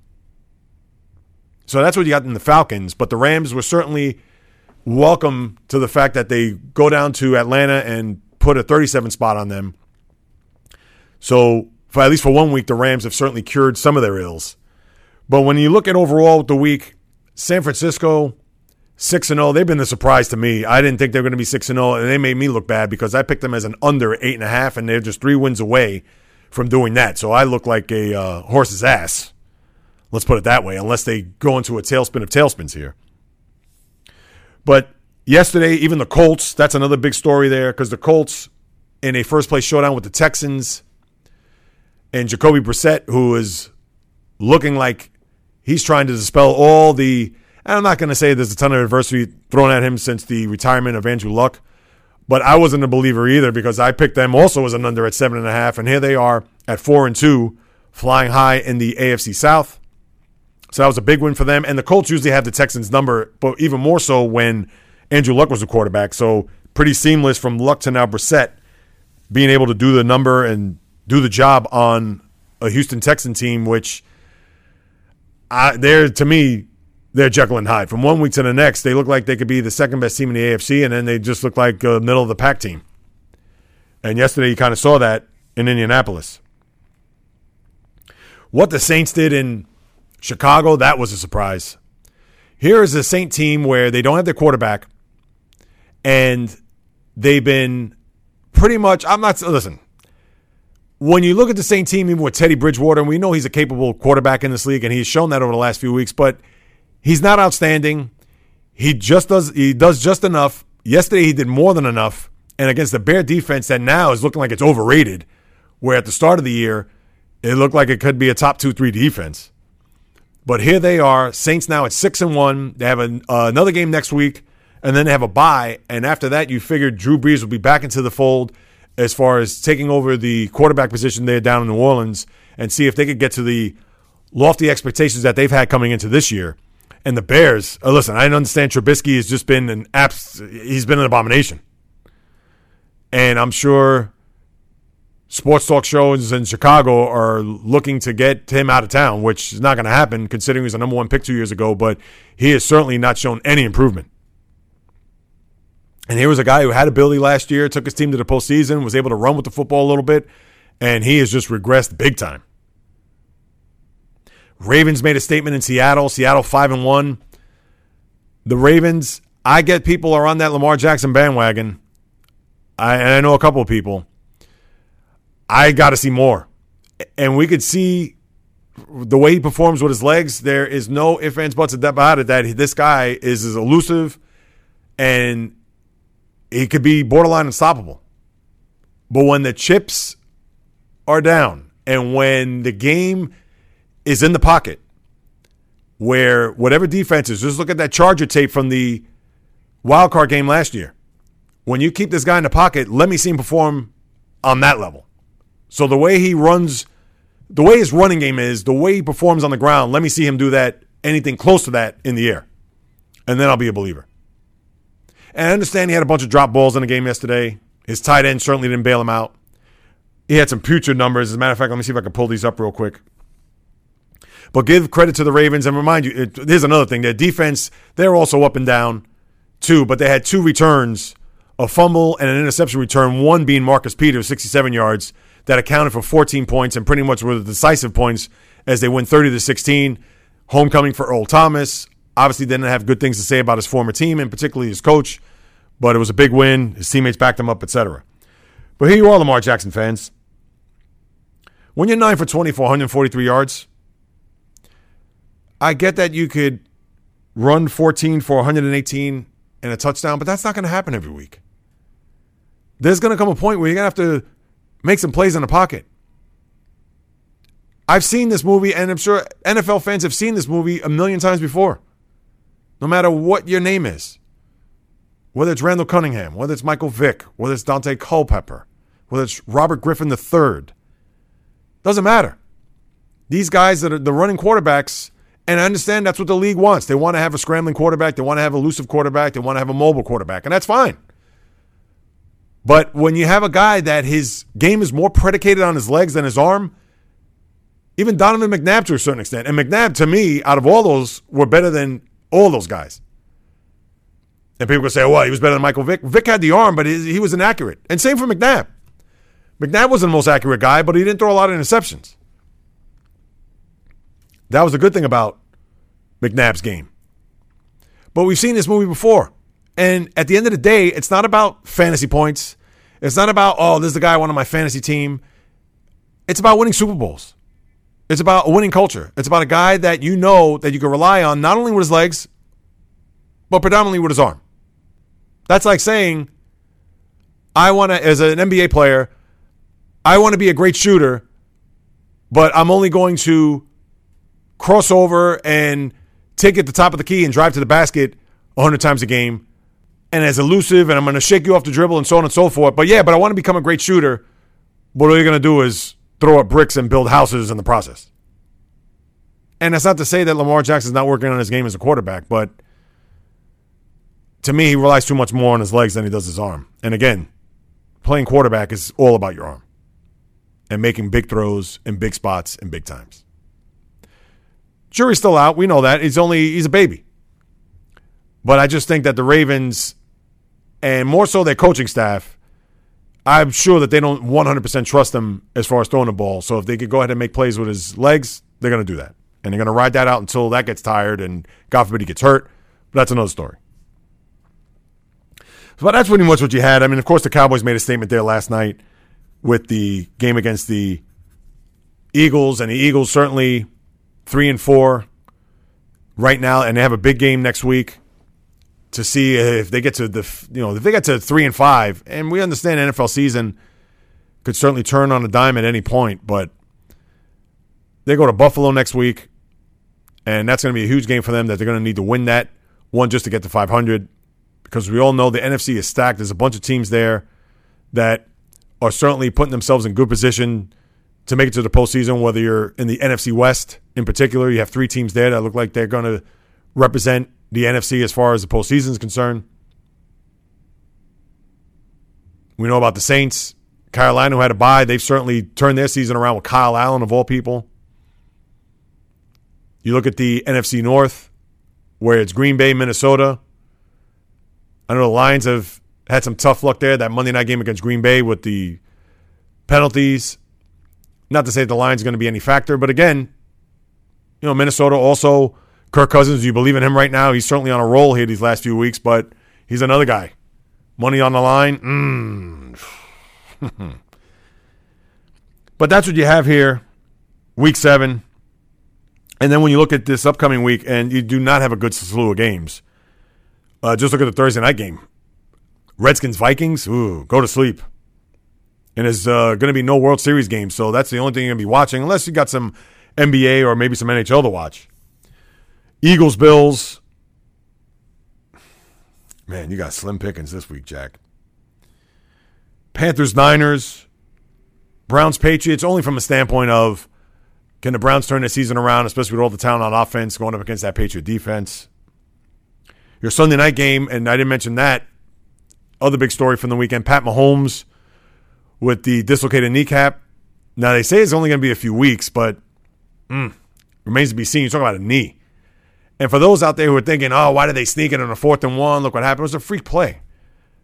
So that's what you got in the Falcons. But the Rams were certainly welcome to the fact that they go down to Atlanta and put a 37 spot on them. So for at least for one week, the Rams have certainly cured some of their ills. But when you look at overall the week, San Francisco six and zero. They've been the surprise to me. I didn't think they were going to be six and zero, and they made me look bad because I picked them as an under eight and a half, and they're just three wins away from doing that. So I look like a uh, horse's ass. Let's put it that way, unless they go into a tailspin of tailspins here. But yesterday, even the Colts, that's another big story there because the Colts in a first place showdown with the Texans and Jacoby Brissett, who is looking like he's trying to dispel all the. And I'm not going to say there's a ton of adversity thrown at him since the retirement of Andrew Luck, but I wasn't a believer either because I picked them also as an under at seven and a half, and here they are at four and two, flying high in the AFC South. So that was a big win for them. And the Colts usually have the Texans' number, but even more so when Andrew Luck was the quarterback. So pretty seamless from Luck to now Brissett being able to do the number and do the job on a Houston Texan team, which I, they're to me they're Jekyll and Hyde. From one week to the next, they look like they could be the second best team in the AFC, and then they just look like a middle of the pack team. And yesterday, you kind of saw that in Indianapolis. What the Saints did in Chicago, that was a surprise. Here is a Saint team where they don't have their quarterback, and they've been pretty much. I'm not listen. When you look at the Saint team, even with Teddy Bridgewater, and we know he's a capable quarterback in this league, and he's shown that over the last few weeks, but he's not outstanding. He just does he does just enough. Yesterday he did more than enough, and against the Bear defense that now is looking like it's overrated, where at the start of the year it looked like it could be a top two three defense. But here they are, Saints now at six and one. They have uh, another game next week, and then they have a bye. And after that, you figured Drew Brees will be back into the fold as far as taking over the quarterback position there down in New Orleans, and see if they could get to the lofty expectations that they've had coming into this year. And the Bears, uh, listen, I understand Trubisky has just been an abs- he's been an abomination, and I'm sure sports talk shows in Chicago are looking to get him out of town, which is not going to happen considering he was a number one pick two years ago, but he has certainly not shown any improvement. And here was a guy who had ability last year, took his team to the postseason, was able to run with the football a little bit, and he has just regressed big time. Ravens made a statement in Seattle. Seattle five and one. The Ravens, I get people are on that Lamar Jackson bandwagon. I, and I know a couple of people. I got to see more. And we could see the way he performs with his legs. There is no ifs, ands, buts about it that this guy is as elusive and he could be borderline unstoppable. But when the chips are down and when the game is in the pocket, where whatever defense is, just look at that Charger tape from the wild card game last year. When you keep this guy in the pocket, let me see him perform on that level. So the way he runs, the way his running game is, the way he performs on the ground, let me see him do that, anything close to that in the air. And then I'll be a believer. And I understand he had a bunch of drop balls in the game yesterday. His tight end certainly didn't bail him out. He had some putrid numbers. As a matter of fact, let me see if I can pull these up real quick. But give credit to the Ravens and remind you, it, here's another thing: their defense, they're also up and down too. But they had two returns, a fumble and an interception return. One being Marcus Peters, 67 yards, that accounted for 14 points and pretty much were the decisive points as they win 30 to 16. Homecoming for Earl Thomas. Obviously, didn't have good things to say about his former team and particularly his coach, but it was a big win. His teammates backed him up, etc. But here you are, Lamar Jackson fans. When you're 9 for 20 for 143 yards, I get that you could run 14 for 118 and a touchdown, but that's not going to happen every week. There's going to come a point where you're going to have to make some plays in the pocket. I've seen this movie, and I'm sure NFL fans have seen this movie a million times before. No matter what your name is, whether it's Randall Cunningham, whether it's Michael Vick, whether it's Daunte Culpepper, whether it's Robert Griffin III, doesn't matter. These guys that are the running quarterbacks, and I understand that's what the league wants. They want to have a scrambling quarterback, they want to have a elusive quarterback, they want to have a mobile quarterback, and that's fine. But when you have a guy that his game is more predicated on his legs than his arm, even Donovan McNabb to a certain extent, and McNabb to me, out of all those, were better than all those guys. And people can say, well, he was better than Michael Vick. Vick had the arm, but he was inaccurate. And same for McNabb. McNabb wasn't the most accurate guy, but he didn't throw a lot of interceptions. That was the good thing about McNabb's game. But we've seen this movie before. And at the end of the day, it's not about fantasy points. It's not about, oh, this is the guy I want on my fantasy team. It's about winning Super Bowls. It's about a winning culture. It's about a guy that you know that you can rely on, not only with his legs, but predominantly with his arm. That's like saying, I want to, as an NBA player, I want to be a great shooter, but I'm only going to cross over and take it to the top of the key and drive to the basket 100 times a game and as elusive and I'm going to shake you off the dribble and so on and so forth. But yeah, but I want to become a great shooter. What are you're going to do is throw up bricks and build houses in the process. And that's not to say that Lamar Jackson's not working on his game as a quarterback, but to me, he relies too much more on his legs than he does his arm. And again, playing quarterback is all about your arm and making big throws in big spots in big times. Jury's still out. We know that. He's only he's a baby. But I just think that the Ravens and more so their coaching staff, I'm sure that they don't 100% trust him as far as throwing the ball. So if they could go ahead and make plays with his legs, they're going to do that. And they're going to ride that out until that gets tired and God forbid he gets hurt. But that's another story. But that's pretty much what you had. I mean, of course, the Cowboys made a statement there last night with the game against the Eagles, and the Eagles certainly three and four right now, and they have a big game next week to see if they get to the you know if they get to three and five, and we understand NFL season could certainly turn on a dime at any point, but they go to Buffalo next week, and that's going to be a huge game for them. That they're going to need to win that one just to get to 500, because we all know the NFC is stacked. There's a bunch of teams there that are certainly putting themselves in good position to make it to the postseason. Whether you're in the NFC West in particular, you have three teams there that look like they're going to represent the NFC as far as the postseason is concerned. We know about the Saints. Carolina, who had a bye, they've certainly turned their season around with Kyle Allen, of all people. You look at the NFC North, where it's Green Bay, Minnesota. I know the Lions have had some tough luck there. That Monday night game against Green Bay with the penalties. Not to say the Lions are going to be any factor, but again, you know, Minnesota also Kirk Cousins, do you believe in him right now? He's certainly on a roll here these last few weeks, but he's another guy. Money on the line. Mm. (laughs) but that's what you have here, week seven. And then when you look at this upcoming week, and you do not have a good slew of games, uh, just look at the Thursday night game. Redskins Vikings, ooh, go to sleep. And there's uh, going to be no World Series game, so that's the only thing you're going to be watching, unless you got some NBA or maybe some NHL to watch. Eagles, Bills. Man, you got slim pickings this week, Jack. Panthers, Niners, Browns, Patriots, only from a standpoint of can the Browns turn the season around, especially with all the talent on offense going up against that Patriot defense. Your Sunday night game, and I didn't mention that. Other big story from the weekend Pat Mahomes with the dislocated kneecap. Now, they say it's only going to be a few weeks, but mm, remains to be seen. You're talking about a knee. And for those out there who are thinking, oh, why did they sneak it on a fourth and one? Look what happened. It was a freak play.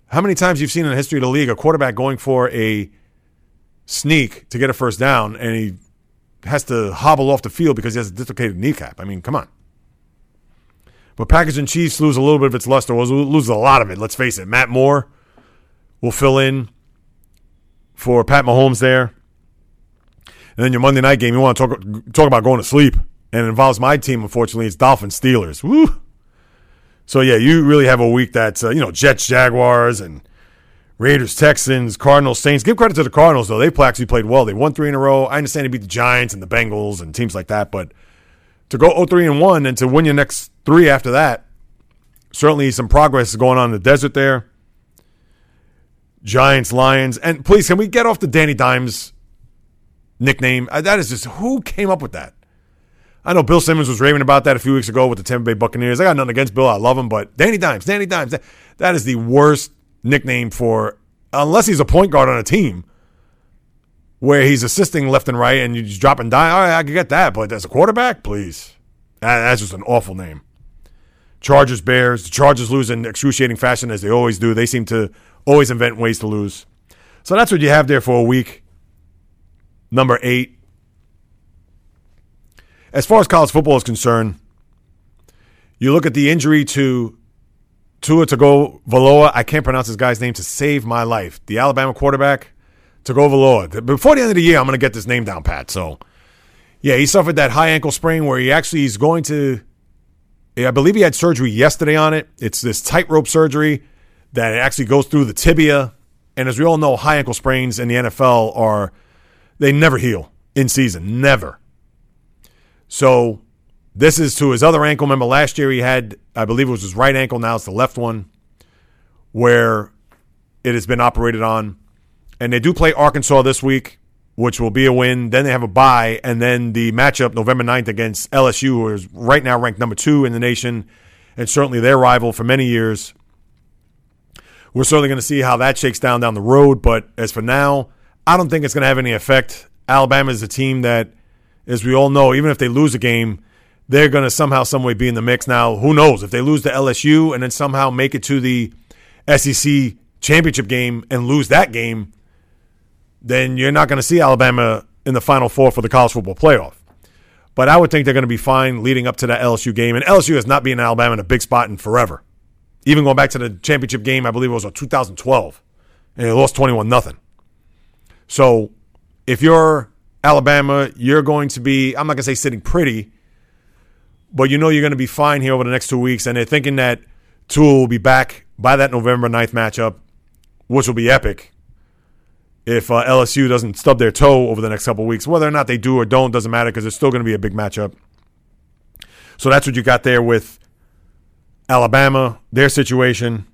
How many times you've seen in the history of the league a quarterback going for a sneak to get a first down and he has to hobble off the field because he has a dislocated kneecap? I mean, come on. But Packers and Chiefs lose a little bit of its luster, lose a lot of it. Let's face it. Matt Moore will fill in for Pat Mahomes there. And then your Monday night game, you want to talk talk about going to sleep, and it involves my team. Unfortunately, it's Dolphins Steelers. Woo! So yeah, you really have a week that's uh, you know Jets Jaguars and Raiders Texans Cardinals Saints. Give credit to the Cardinals though; they actually played well. They won three in a row. I understand they beat the Giants and the Bengals and teams like that, but to go 0-3 and one and to win your next three after that, certainly some progress is going on in the desert there. Giants, Lions, and please can we get off the Danny Dimes nickname. Uh, that is just who came up with that. I know Bill Simmons was raving about that a few weeks ago with the Tampa Bay Buccaneers. I got nothing against Bill. I love him, but Danny Dimes, Danny Dimes, that, that is the worst nickname for unless he's a point guard on a team where he's assisting left and right and you're just dropping dime. All right, I can get that, but as a quarterback, please. That's just an awful name. Chargers, Bears. The Chargers lose in excruciating fashion as they always do. They seem to always invent ways to lose. So that's what you have there for a week number eight. As far as college football is concerned, you look at the injury to Tua Tagovailoa. I can't pronounce this guy's name to save my life. The Alabama quarterback, Tagovailoa. Before the end of the year, I'm going to get this name down, Pat. So, yeah, he suffered that high ankle sprain where he actually is going to. I believe he had surgery yesterday on it. It's this tightrope surgery that actually goes through the tibia. And as we all know, high ankle sprains in the NFL are they never heal in season, never. So this is to his other ankle. Remember last year he had, I believe it was his right ankle. Now it's the left one, where it has been operated on. And they do play Arkansas this week, which will be a win. Then they have a bye, and then the matchup November 9th against LSU, who is right now ranked number two in the nation, and certainly their rival for many years. We're certainly going to see how that shakes down down the road. But as for now, I don't think it's going to have any effect. Alabama is a team that, as we all know, even if they lose a game, they're going to somehow, some way be in the mix. Now, who knows if they lose to LSU and then somehow make it to the SEC championship game and lose that game, then you're not going to see Alabama in the Final Four for the college football playoff. But I would think they're going to be fine leading up to that LSU game. And LSU has not been in Alabama in a big spot in forever. Even going back to the championship game, I believe it was 2012, and they lost 21 nothing. So if you're Alabama, you're going to be, I'm not going to say sitting pretty, but you know you're going to be fine here over the next two weeks. And they're thinking that Tua will be back by that November 9th matchup, which will be epic if uh, LSU doesn't stub their toe over the next couple weeks. Whether or not they do or don't doesn't matter because it's still going to be a big matchup. So that's what you got there with Alabama, their situation.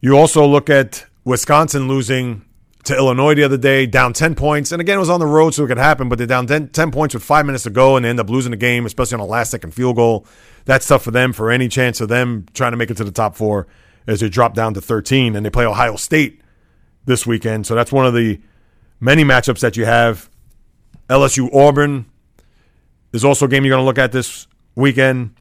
You also look at Wisconsin losing to Illinois the other day, down 10 points. And again, it was on the road, so it could happen, but they're down 10, 10 points with five minutes to go and they end up losing the game, especially on a last second field goal. That's tough for them for any chance of them trying to make it to the top four as they drop down to 13. And they play Ohio State this weekend. So that's one of the many matchups that you have. LSU Auburn is also a game you're going to look at this weekend.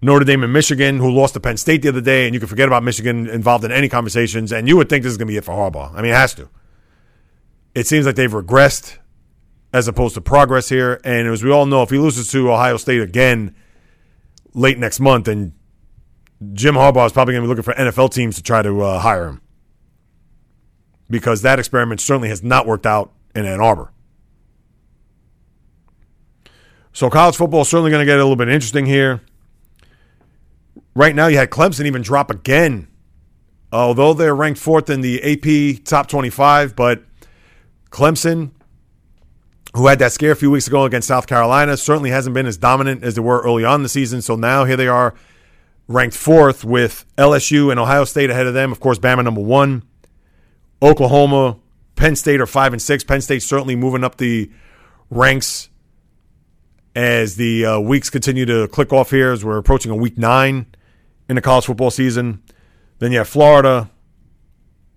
Notre Dame and Michigan, who lost to Penn State the other day, and you can forget about Michigan involved in any conversations, and you would think this is going to be it for Harbaugh. I mean, it has to. It seems like they've regressed as opposed to progress here. And as we all know, if he loses to Ohio State again late next month, then Jim Harbaugh is probably going to be looking for NFL teams to try to uh, hire him because that experiment certainly has not worked out in Ann Arbor. So college football is certainly going to get a little bit interesting here. Right now, you had Clemson even drop again, although they're ranked fourth in the AP top 25. But Clemson, who had that scare a few weeks ago against South Carolina, certainly hasn't been as dominant as they were early on the season. So now here they are, ranked fourth with LSU and Ohio State ahead of them. Of course, Bama number one. Oklahoma, Penn State are five and six. Penn State certainly moving up the ranks as the uh, weeks continue to click off here as we're approaching a week nine in the college football season. Then you have Florida,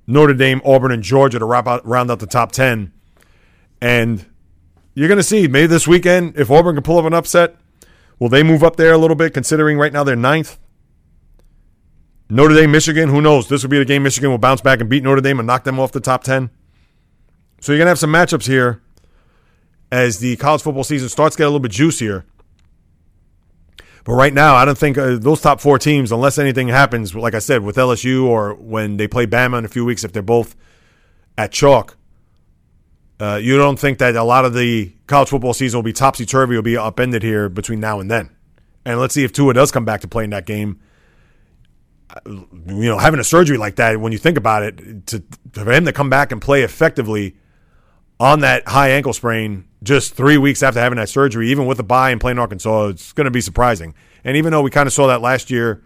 Notre Dame, Auburn, and Georgia to wrap out, round out the top 10. And you're going to see maybe this weekend if Auburn can pull up an upset, will they move up there a little bit? Considering right now they're ninth. Notre Dame, Michigan, who knows? This will be the game Michigan will bounce back and beat Notre Dame and knock them off the top 10. So you're going to have some matchups here as the college football season starts to get a little bit juicier. But right now, I don't think uh, those top four teams, unless anything happens, like I said, with LSU or when they play Bama in a few weeks, if they're both at chalk, uh, you don't think that a lot of the college football season will be topsy turvy, will be upended here between now and then. And let's see if Tua does come back to play in that game. Uh, you know, having a surgery like that, when you think about it, to for him to come back and play effectively on that high ankle sprain just three weeks after having that surgery, even with a bye and playing Arkansas, it's going to be surprising. And even though we kind of saw that last year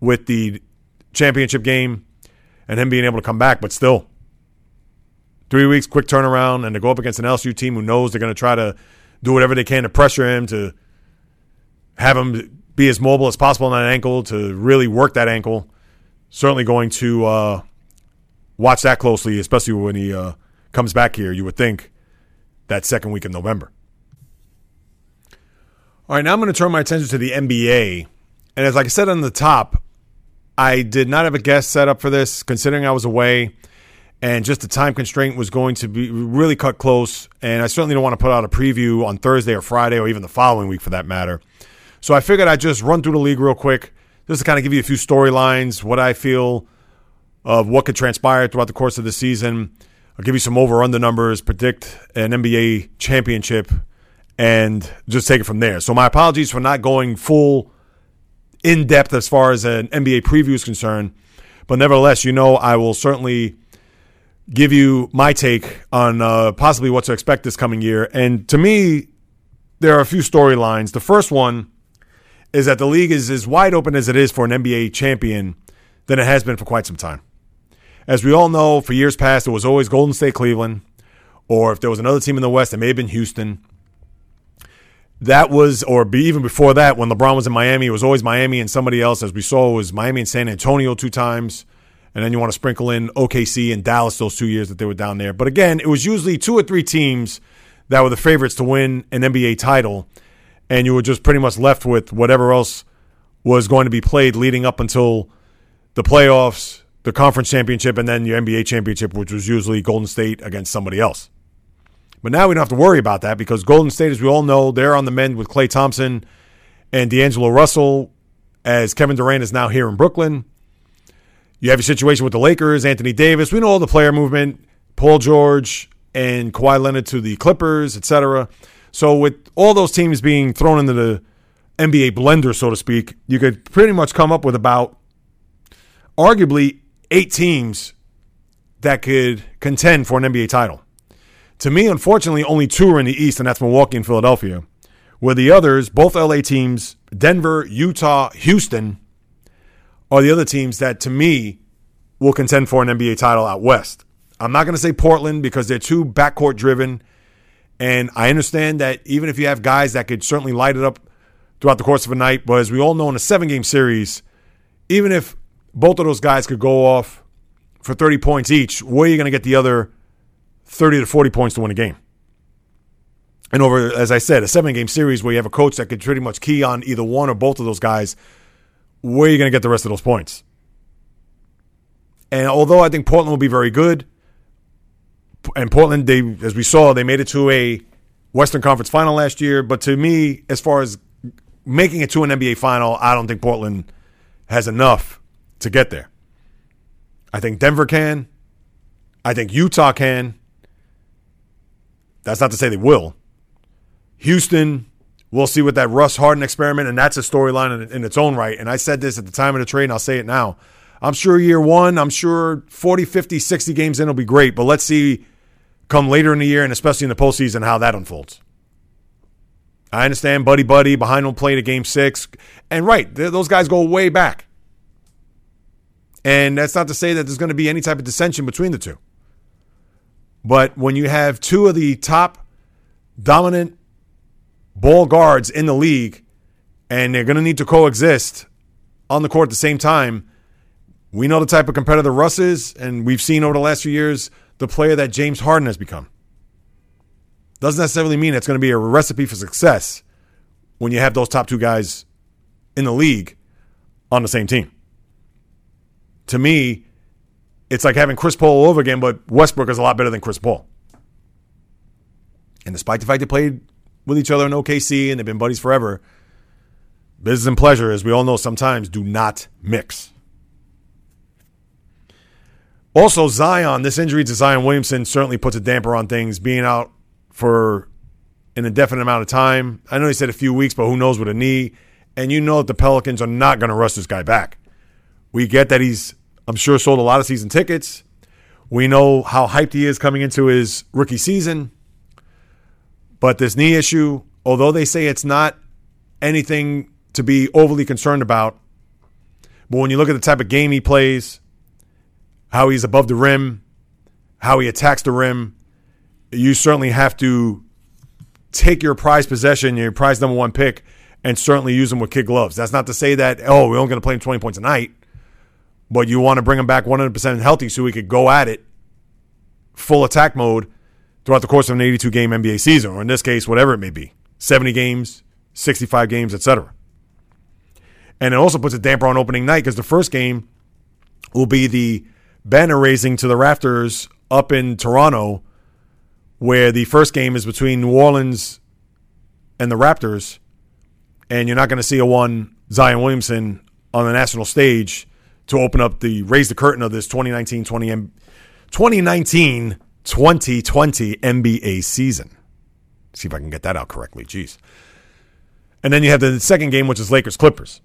with the championship game and him being able to come back, but still, three weeks, quick turnaround, and to go up against an LSU team who knows they're going to try to do whatever they can to pressure him, to have him be as mobile as possible on that ankle, to really work that ankle. Certainly going to uh, watch that closely, especially when he uh, comes back here. You would think that second week of November. All right, now I'm going to turn my attention to the NBA. And as like I said on the top, I did not have a guest set up for this, considering I was away and just the time constraint was going to be really cut close. And I certainly don't want to put out a preview on Thursday or Friday or even the following week for that matter. So I figured I'd just run through the league real quick, just to kind of give you a few storylines, what I feel of what could transpire throughout the course of the season. I'll give you some over under numbers, predict an NBA championship, and just take it from there. So my apologies for not going full in depth as far as an NBA preview is concerned. But nevertheless, you know, I will certainly give you my take on uh, possibly what to expect this coming year. And to me, there are a few storylines. The first one is that the league is as wide open as it is for an NBA champion than it has been for quite some time. As we all know, for years past, it was always Golden State, Cleveland, or if there was another team in the West, it may have been Houston. That was, or even before that, when LeBron was in Miami, it was always Miami and somebody else. As we saw, it was Miami and San Antonio two times. And then you want to sprinkle in OKC and Dallas those two years that they were down there. But again, it was usually two or three teams that were the favorites to win an NBA title. And you were just pretty much left with whatever else was going to be played leading up until the playoffs the conference championship and then your NBA championship, which was usually Golden State against somebody else. But now we don't have to worry about that because Golden State, as we all know, they're on the mend with Klay Thompson and D'Angelo Russell, as Kevin Durant is now here in Brooklyn. You have a situation with the Lakers, Anthony Davis. We know all the player movement, Paul George and Kawhi Leonard to the Clippers, etc. So with all those teams being thrown into the NBA blender, so to speak, you could pretty much come up with about arguably eight teams that could contend for an NBA title. To me, unfortunately, only two are in the East, and that's Milwaukee and Philadelphia. Where the others, both LA teams, Denver, Utah, Houston, are the other teams that, to me, will contend for an NBA title out west. I'm not going to say Portland because they're too backcourt driven. And I understand that even if you have guys that could certainly light it up throughout the course of a night, but as we all know in a seven game series, even if both of those guys could go off for 30 points each, where are you going to get the other 30 to 40 points to win a game? And over, as I said, a seven game series where you have a coach that could pretty much key on either one or both of those guys, where are you going to get the rest of those points? And although I think Portland will be very good, and Portland, they as we saw, they made it to a Western Conference final last year. But to me, as far as making it to an NBA final, I don't think Portland has enough to get there. I think Denver can. I think Utah can. That's not to say they will. Houston, we'll see with that Russ Harden experiment, and that's a storyline in, in, its own right. And I said this at the time of the trade, and I'll say it now. I'm sure year one, I'm sure 40, 50, 60 games in will be great, but let's see come later in the year and especially in the postseason how that unfolds. I understand Buddy Buddy behind home plate at game six. And right, those guys go way back. And that's not to say that there's going to be any type of dissension between the two. But when you have two of the top dominant ball guards in the league and they're going to need to coexist on the court at the same time, we know the type of competitor Russ is, and we've seen over the last few years the player that James Harden has become. doesn't necessarily mean it's going to be a recipe for success when you have those top two guys in the league on the same team. To me, it's like having Chris Paul all over again, but Westbrook is a lot better than Chris Paul. And despite the fact they played with each other in OKC and they've been buddies forever, business and pleasure, as we all know, sometimes do not mix. Also, Zion, this injury to Zion Williamson certainly puts a damper on things, being out for an indefinite amount of time. I know he said a few weeks, but who knows with a knee. And you know that the Pelicans are not going to rush this guy back. We get that he's, I'm sure, sold a lot of season tickets. We know how hyped he is coming into his rookie season. But this knee issue, although they say it's not anything to be overly concerned about, but when you look at the type of game he plays, how he's above the rim, how he attacks the rim, you certainly have to take your prized possession, your prized number one pick, and certainly use him with kid gloves. That's not to say that, oh, we're only going to play him 20 points a night, but you want to bring him back 100% healthy so he could go at it full attack mode throughout the course of an 82 game NBA season, or in this case, whatever it may be 70 games, 65 games, etc. And it also puts a damper on opening night because the first game will be the banner raising to the rafters up in Toronto, where the first game is between New Orleans and the Raptors, and you're not going to see a one Zion Williamson on the national stage to open up the raise the curtain of this 2019 20 2019 2020 NBA season. See if I can get that out correctly. Jeez. And then you have the second game, which is Lakers Clippers,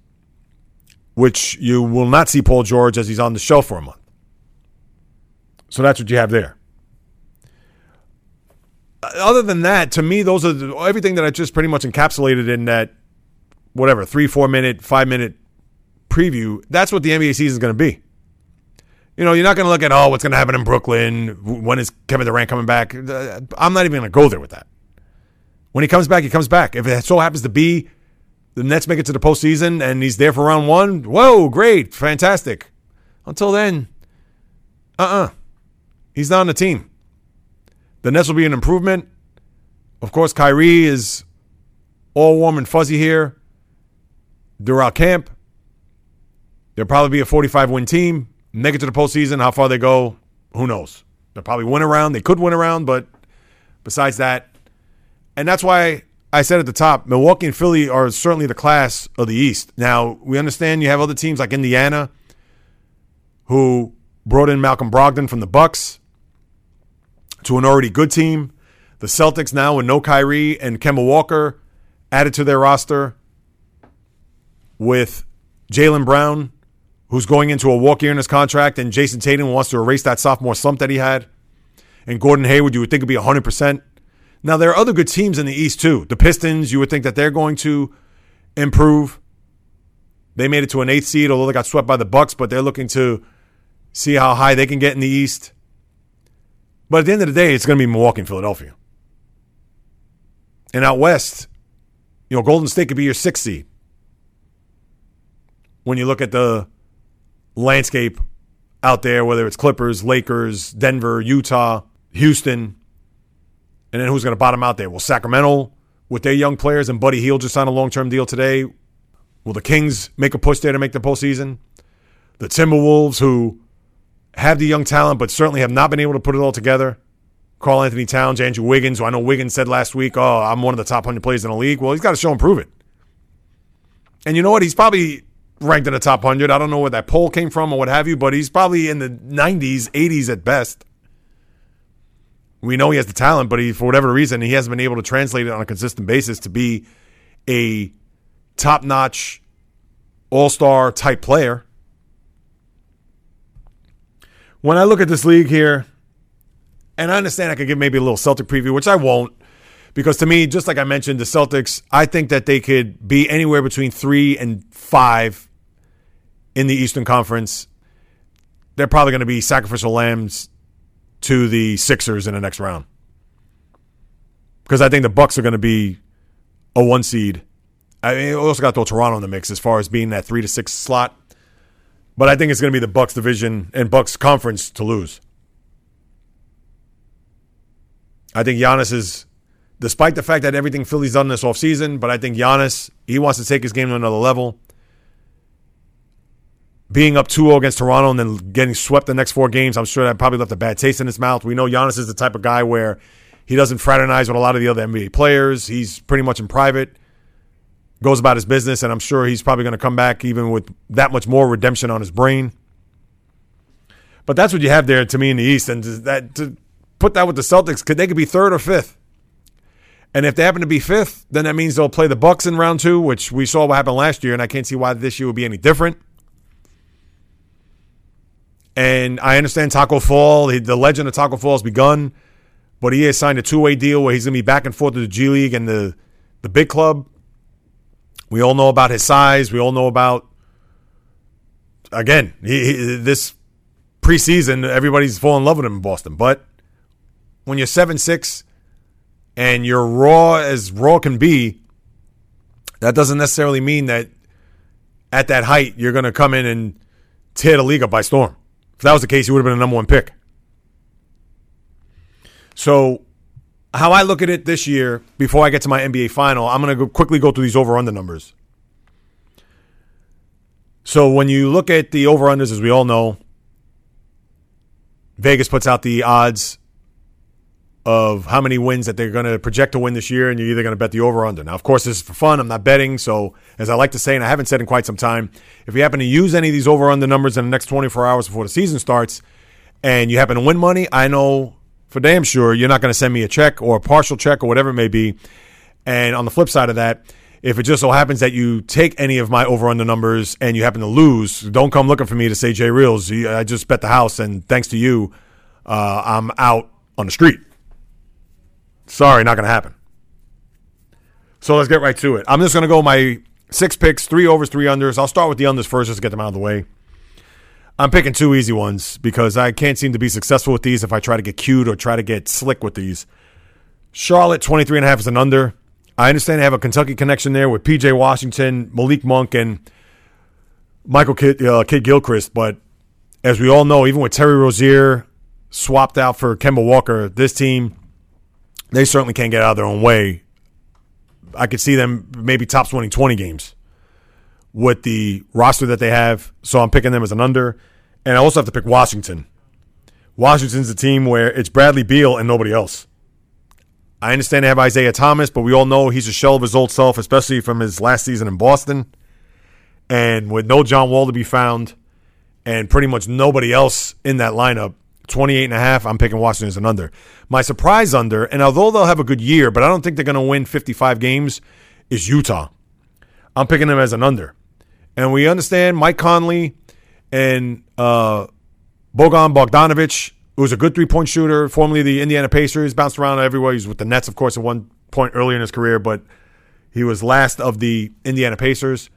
which you will not see Paul George as he's on the show for a month. So that's what you have there. Uh, other than that, to me, those are everything that I just pretty much encapsulated in that whatever three, four minute, five minute preview. That's what the NBA season is going to be. You know, you're not going to look at oh, what's going to happen in Brooklyn. When is Kevin Durant coming back? I'm not even going to go there with that. When he comes back, he comes back. If it so happens to be the Nets make it to the postseason and he's there for round one, whoa, great, fantastic. Until then, uh uh-uh. uh He's not on the team. The Nets will be an improvement. Of course, Kyrie is all warm and fuzzy here throughout camp. They'll probably be a 45 win team. Make it to the postseason. How far they go, who knows? They'll probably win around. They could win around, but besides that, and that's why I said at the top, Milwaukee and Philly are certainly the class of the East. Now, we understand you have other teams like Indiana who brought in Malcolm Brogdon from the Bucks to an already good team. The Celtics now with no Kyrie and Kemba Walker added to their roster with Jaylen Brown, who's going into a walk year in his contract, and Jayson Tatum wants to erase that sophomore slump that he had. And Gordon Hayward, you would think would be 100%. Now, there are other good teams in the East, too. The Pistons, you would think that they're going to improve. They made it to an eighth seed, although they got swept by the Bucks, but they're looking to see how high they can get in the East. But at the end of the day, it's going to be Milwaukee and Philadelphia. And out west, you know, Golden State could be your sixth seed. When you look at the landscape out there, whether it's Clippers, Lakers, Denver, Utah, Houston, and then who's going to bottom out there? Well, Sacramento, with their young players, and Buddy Hield just signed a long term deal today, will the Kings make a push there to make the postseason? The Timberwolves, who have the young talent, but certainly have not been able to put it all together. Karl-Anthony Towns, Andrew Wiggins, who I know Wiggins said last week, oh, I'm one of the top 100 players in the league. Well, he's got to show and prove it. And you know what? He's probably ranked in the top 100. I don't know where that poll came from or what have you, but he's probably in the 90s, 80s at best. We know he has the talent, but he, for whatever reason, he hasn't been able to translate it on a consistent basis to be a top notch, all star type player when I look at this league here, and I understand I could give maybe a little Celtic preview, which I won't, because to me, just like I mentioned, the Celtics, I think that they could be anywhere between three and five in the Eastern Conference. They're probably going to be sacrificial lambs to the Sixers in the next round. Because I think the Bucks are going to be a one seed. I mean, also got to throw Toronto in the mix as far as being that three to six slot. But I think it's going to be the Bucks division and Bucks conference to lose. I think Giannis is despite the fact that everything Philly's done this offseason, but I think Giannis, he wants to take his game to another level. Being up 2 0 against Toronto and then getting swept the next four games, I'm sure that probably left a bad taste in his mouth. We know Giannis is the type of guy where he doesn't fraternize with a lot of the other NBA players. He's pretty much in private, goes about his business, and I'm sure he's probably going to come back even with that much more redemption on his brain. But that's what you have there to me in the East, and that to put that with the Celtics, could they could be third or fifth? And if they happen to be fifth, then that means they'll play the Bucks in round two, which we saw what happened last year, and I can't see why this year would be any different. And I understand Tacko Fall, the legend of Tacko Fall has begun, but he has signed a two way deal where he's going to be back and forth to the G League and the, the big club. We all know about his size. We all know about, again, he, he, this preseason, everybody's falling in love with him in Boston. But when you're 7 6 and you're raw as raw can be, that doesn't necessarily mean that at that height you're going to come in and tear the league up by storm. If that was the case, he would have been a number one pick. So, how I look at it this year, before I get to my NBA final, I'm going to quickly go through these over under numbers. So, when you look at the over unders, as we all know, Vegas puts out the odds of how many wins that they're going to project to win this year, and you're either going to bet the over under. Now, of course, this is for fun. I'm not betting. So, as I like to say, and I haven't said in quite some time, if you happen to use any of these over under numbers in the next 24 hours before the season starts, and you happen to win money, I know for damn sure you're not going to send me a check or a partial check or whatever it may be. And on the flip side of that, if it just so happens that you take any of my over under numbers and you happen to lose, don't come looking for me to say J Reels. I just bet the house, and thanks to you, uh, I'm out on the street. Sorry, not going to happen. So let's get right to it. I'm just going to go my six picks, three overs, three unders. I'll start with the unders first just to get them out of the way. I'm picking two easy ones because I can't seem to be successful with these if I try to get cute or try to get slick with these. Charlotte, 23 and a half is an under. I understand they have a Kentucky connection there with PJ Washington, Malik Monk, and Michael Kidd, uh, Kidd Gilchrist. But as we all know, even with Terry Rozier swapped out for Kemba Walker, this team they certainly can't get out of their own way. I could see them maybe tops winning 20 games with the roster that they have. So I'm picking them as an under. And I also have to pick Washington. Washington's a team where it's Bradley Beal and nobody else. I understand they have Isaiah Thomas, but we all know he's a shell of his old self, especially from his last season in Boston. And with no John Wall to be found and pretty much nobody else in that lineup, 28 and a half, I'm picking Washington as an under. My surprise under, and although they'll have a good year, but I don't think they're going to win 55 games, is Utah. I'm picking them as an under. And we understand Mike Conley and uh, Bogan Bogdanovic, who was a good three point shooter, formerly the Indiana Pacers, bounced around everywhere. He was with the Nets, of course, at one point earlier in his career, but he was last of the Indiana Pacers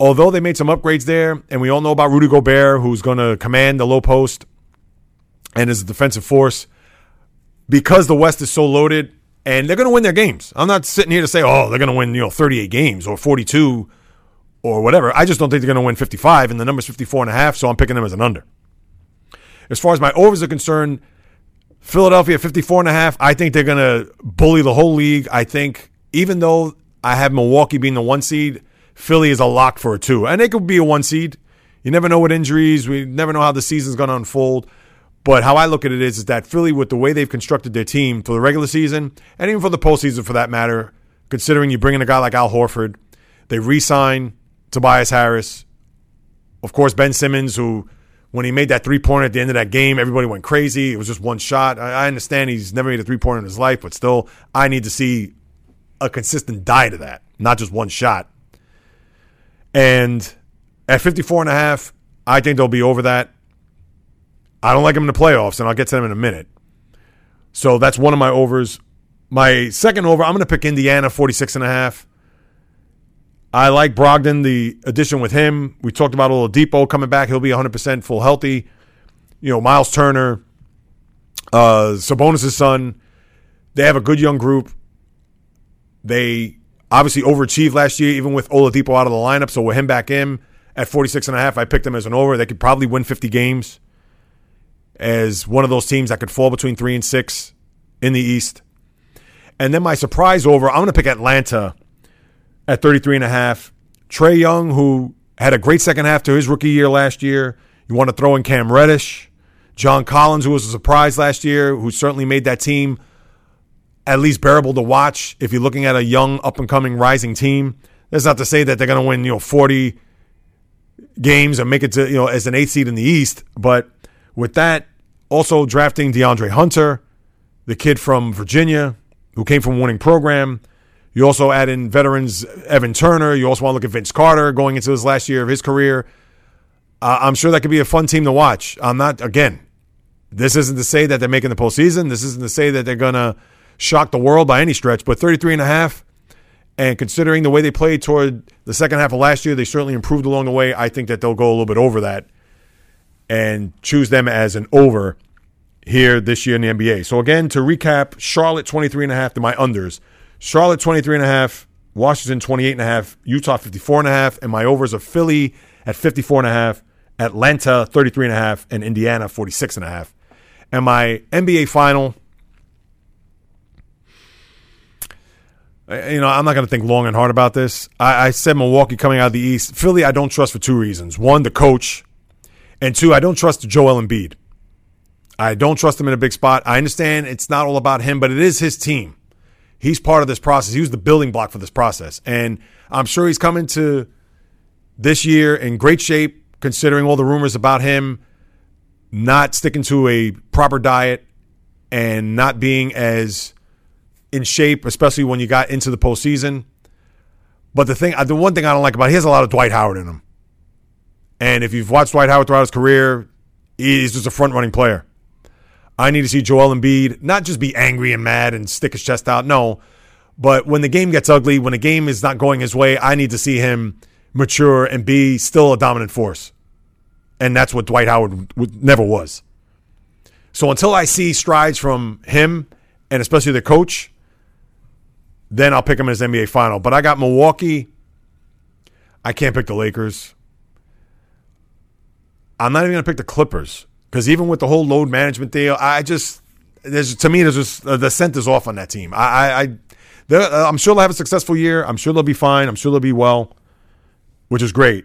although they made some upgrades there, and we all know about Rudy Gobert, who's going to command the low post, and as a defensive force because the West is so loaded and they're going to win their games. I'm not sitting here to say, oh, they're going to win, you know, 38 games or 42 or whatever. I just don't think they're going to win 55, and the number's 54 and a half, so I'm picking them as an under. As far as my overs are concerned, Philadelphia 54 and a half, I think they're going to bully the whole league. I think even though I have Milwaukee being the one seed, Philly is a lock for a two. And they could be a one seed. You never know what injuries, we never know how the season's going to unfold. But how I look at it is, is that Philly, with the way they've constructed their team for the regular season and even for the postseason for that matter, considering you bring in a guy like Al Horford, they re sign Tobias Harris. Of course, Ben Simmons, who, when he made that three pointer at the end of that game, everybody went crazy. It was just one shot. I, understand he's never made a three pointer in his life, but still, I need to see a consistent diet of that, not just one shot. And at 54 and a half, I think they'll be over that. I don't like them in the playoffs, and I'll get to them in a minute. So that's one of my overs. My second over, I'm going to pick Indiana 46 and a half. I like Brogdon, the addition with him. We talked about Oladipo coming back. He'll be 100% full healthy. You know, Myles Turner, uh, Sabonis' son. They have a good young group. They obviously overachieved last year, even with Oladipo out of the lineup. So with him back in at 46 and a half, I picked them as an over. They could probably win 50 games as one of those teams that could fall between three and six in the East. And then my surprise over, I'm going to pick Atlanta at 33 and a half. Trae Young, who had a great second half to his rookie year last year. You want to throw in Cam Reddish, John Collins, who was a surprise last year, who certainly made that team at least bearable to watch if you're looking at a young, up and coming, rising team. That's not to say that they're going to win, you know, 40 games and make it to, you know, as an eighth seed in the East. But with that, also drafting DeAndre Hunter, the kid from Virginia who came from a winning program. You also add in veterans Evan Turner. You also want to look at Vince Carter going into his last year of his career. Uh, I'm sure that could be a fun team to watch. I'm not, again, this isn't to say that they're making the postseason. This isn't to say that they're going to shock the world by any stretch, but 33 and a half. And considering the way they played toward the second half of last year, they certainly improved along the way. I think that they'll go a little bit over that and choose them as an over here this year in the NBA. So again, to recap, Charlotte 23 and a half to my unders. Charlotte 23 and a half, Washington 28 and a half, Utah 54 and a half, and my overs of Philly at 54 and a half, Atlanta 33 and a half, and Indiana 46 and a half. And my NBA final, you know, I'm not going to think long and hard about this. I, I, said Milwaukee coming out of the East. Philly, I don't trust for two reasons. One, the coach, and two, I don't trust Joel Embiid. I don't trust him in a big spot. I understand it's not all about him, but it is his team. He's part of this process. He was the building block for this process. And I'm sure he's coming to this year in great shape, considering all the rumors about him not sticking to a proper diet and not being as in shape, especially when you got into the postseason. But the thing, the one thing I don't like about it, he has a lot of Dwight Howard in him. And if you've watched Dwight Howard throughout his career, he's just a front running player. I need to see Joel Embiid not just be angry and mad and stick his chest out. No, but when the game gets ugly, when the game is not going his way, I need to see him mature and be still a dominant force. And that's what Dwight Howard never was. So until I see strides from him and especially the coach, then I'll pick him as NBA final. But I got Milwaukee. I can't pick the Lakers. I'm not even going to pick the Clippers. Because even with the whole load management deal, I just there's to me there's just uh, the scent is off on that team. I I, I uh, I'm sure they'll have a successful year. I'm sure they'll be fine. I'm sure they'll be well, which is great.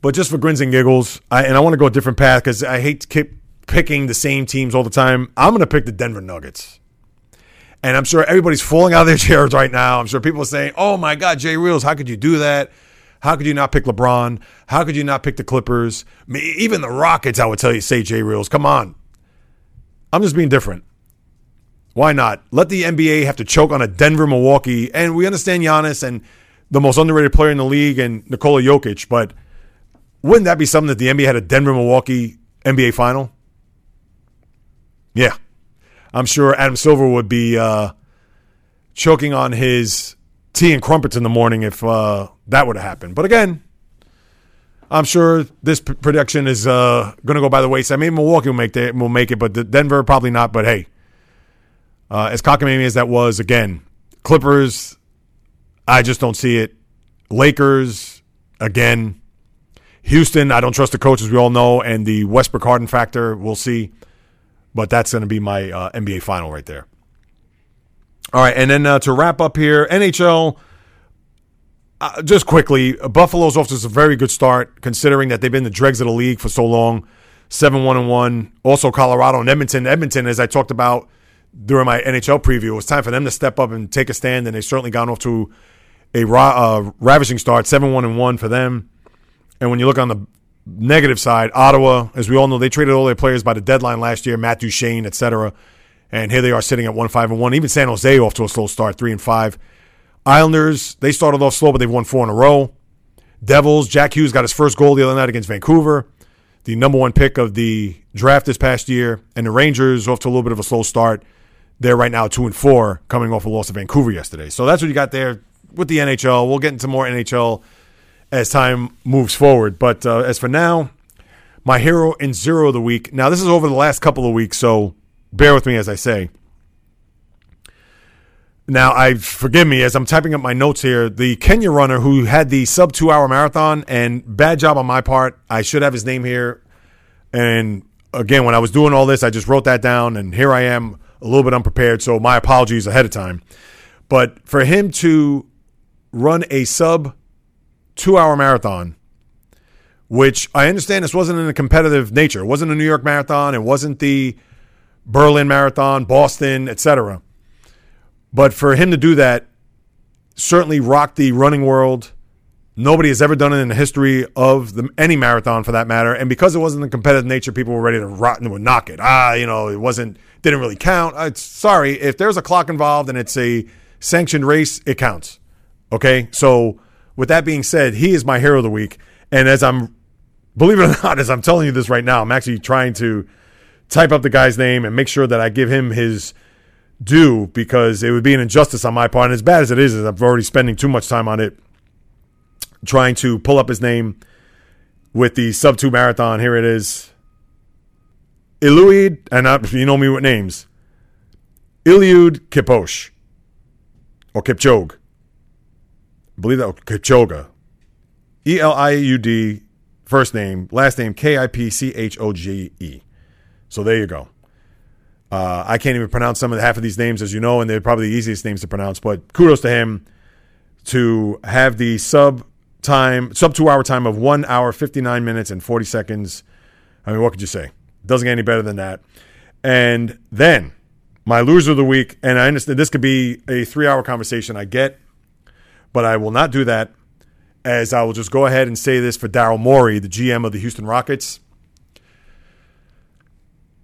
But just for grins and giggles, I, and I want to go a different path because I hate to keep picking the same teams all the time. I'm going to pick the Denver Nuggets. And I'm sure everybody's falling out of their (laughs) chairs right now. I'm sure people are saying, oh my God, Jay Reels, how could you do that? How could you not pick LeBron? How could you not pick the Clippers? Even the Rockets, I would tell you, say Jay Reels. Come on. I'm just being different. Why not? Let the NBA have to choke on a Denver Milwaukee. And we understand Giannis and the most underrated player in the league and Nikola Jokic, but wouldn't that be something that the NBA had a Denver Milwaukee NBA final? Yeah. I'm sure Adam Silver would be uh, choking on his tea and crumpets in the morning if uh, that would have happened. But again, I'm sure this p- prediction is uh, going to go by the wayside. Maybe Milwaukee will make, the, will make it, but Denver probably not. But hey, uh, as cockamamie as that was, again, Clippers, I just don't see it. Lakers, again. Houston, I don't trust the coach, as we all know, and the Westbrook Harden factor, we'll see. But that's going to be my uh, NBA final right there. All right, and then uh, to wrap up here, NHL. Uh, just quickly, Buffalo's off to a very good start, considering that they've been the dregs of the league for so long. Seven one and one. Also, Colorado and Edmonton. Edmonton, as I talked about during my NHL preview, it was time for them to step up and take a stand, and they've certainly gone off to a ra- uh, ravishing start. Seven one and one for them. And when you look on the negative side, Ottawa, as we all know, they traded all their players by the deadline last year, Matt Duchene, et cetera. And here they are sitting at one five and one. Even San Jose off to a slow start, three and five. Islanders, they started off slow, but they've won four in a row. Devils, Jack Hughes got his first goal the other night against Vancouver, the number one pick of the draft this past year. And the Rangers off to a little bit of a slow start. They're right now two and four, coming off a loss to Vancouver yesterday. So that's what you got there with the NHL. We'll get into more NHL as time moves forward. But uh, as for now, my hero in zero of the week. Now this is over the last couple of weeks, so bear with me as I say. Now, I forgive me as I'm typing up my notes here. The Kenya runner who had the sub two hour marathon, and bad job on my part. I should have his name here. And again, when I was doing all this, I just wrote that down, and here I am a little bit unprepared. So my apologies ahead of time. But for him to run a sub two hour marathon, which I understand this wasn't in a competitive nature. It wasn't a New York marathon. It wasn't the Berlin marathon, Boston, etc. But for him to do that certainly rocked the running world. Nobody has ever done it in the history of the, any marathon, for that matter. And because it wasn't a competitive nature, people were ready to rot and would knock it. Ah, you know, it wasn't didn't really count. Uh, sorry, if there's a clock involved and it's a sanctioned race, it counts. Okay, so with that being said, he is my hero of the week. And as I'm, believe it or (laughs) not, as I'm telling you this right now, I'm actually trying to type up the guy's name and make sure that I give him his due because it would be an injustice on my part. And as bad as it is, I'm already spending too much time on it trying to pull up his name with the sub two marathon. Here it is. Iluid, and I, you know me with names. Eliud Kiposh or Kipchoge. I believe that oh, Kipchoge. E L I U D, first name, last name K I P C H O G E. So there you go. Uh, I can't even pronounce some of the, half of these names, as you know, and they're probably the easiest names to pronounce. But kudos to him to have the sub time, sub two hour time of one hour, 59 minutes, and 40 seconds. I mean, what could you say? Doesn't get any better than that. And then my loser of the week, and I understand this could be a three hour conversation, I get, but I will not do that as I will just go ahead and say this for Daryl Morey, the GM of the Houston Rockets.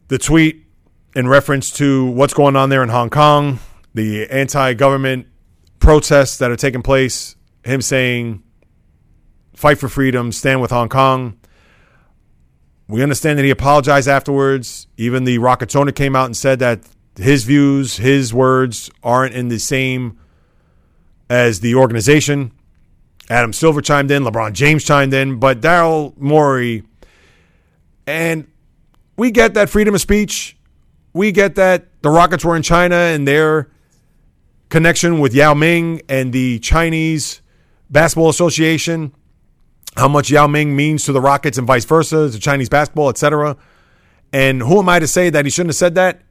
The tweet in reference to what's going on there in Hong Kong, the anti government protests that are taking place, him saying, fight for freedom, stand with Hong Kong. We understand that he apologized afterwards. Even the Rockets owner came out and said that his views, his words aren't in the same as the organization. Adam Silver chimed in, LeBron James chimed in, but Daryl Morey, and we get that freedom of speech we get that the Rockets were in China and their connection with Yao Ming and the Chinese Basketball Association, how much Yao Ming means to the Rockets and vice versa, to Chinese basketball, etc. And who am I to say that he shouldn't have said that?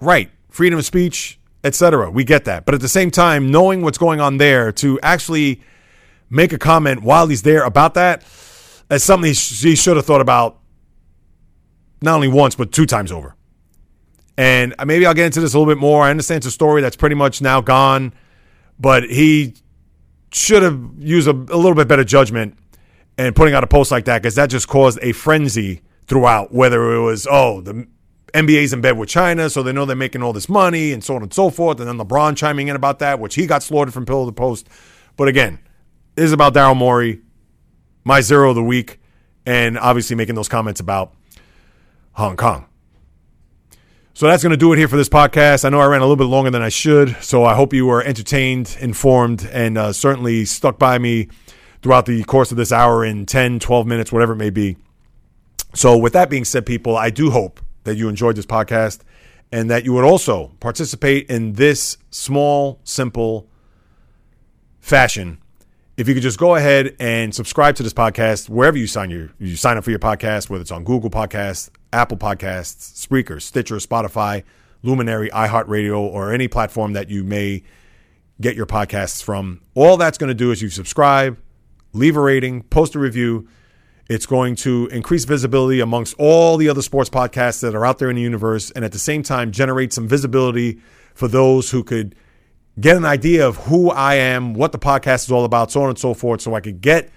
Right, freedom of speech, etc. We get that, but at the same time, knowing what's going on there, to actually make a comment while he's there about that is something he, he should have thought about not only once but two times over. And maybe I'll get into this a little bit more. I understand it's a story that's pretty much now gone, but he should have used a, a little bit better judgment and putting out a post like that because that just caused a frenzy throughout. Whether it was, oh, the NBA's in bed with China, so they know they're making all this money and so on and so forth. And then LeBron chiming in about that, which he got slaughtered from pillow to post. But again, this is about Daryl Morey, my zero of the week, and obviously making those comments about Hong Kong. So that's going to do it here for this podcast. I know I ran a little bit longer than I should, so I hope you were entertained, informed, and uh, certainly stuck by me throughout the course of this hour in 10, 12 minutes, whatever it may be. So, with that being said, people, I do hope that you enjoyed this podcast and that you would also participate in this small, simple fashion. If you could just go ahead and subscribe to this podcast wherever you sign your you sign up for your podcast, whether it's on Google Podcasts, Apple Podcasts, Spreaker, Stitcher, Spotify, Luminary, iHeartRadio, or any platform that you may get your podcasts from. All that's going to do is you subscribe, leave a rating, post a review. It's going to increase visibility amongst all the other sports podcasts that are out there in the universe, and at the same time, generate some visibility for those who could get an idea of who I am, what the podcast is all about, so on and so forth, so I could get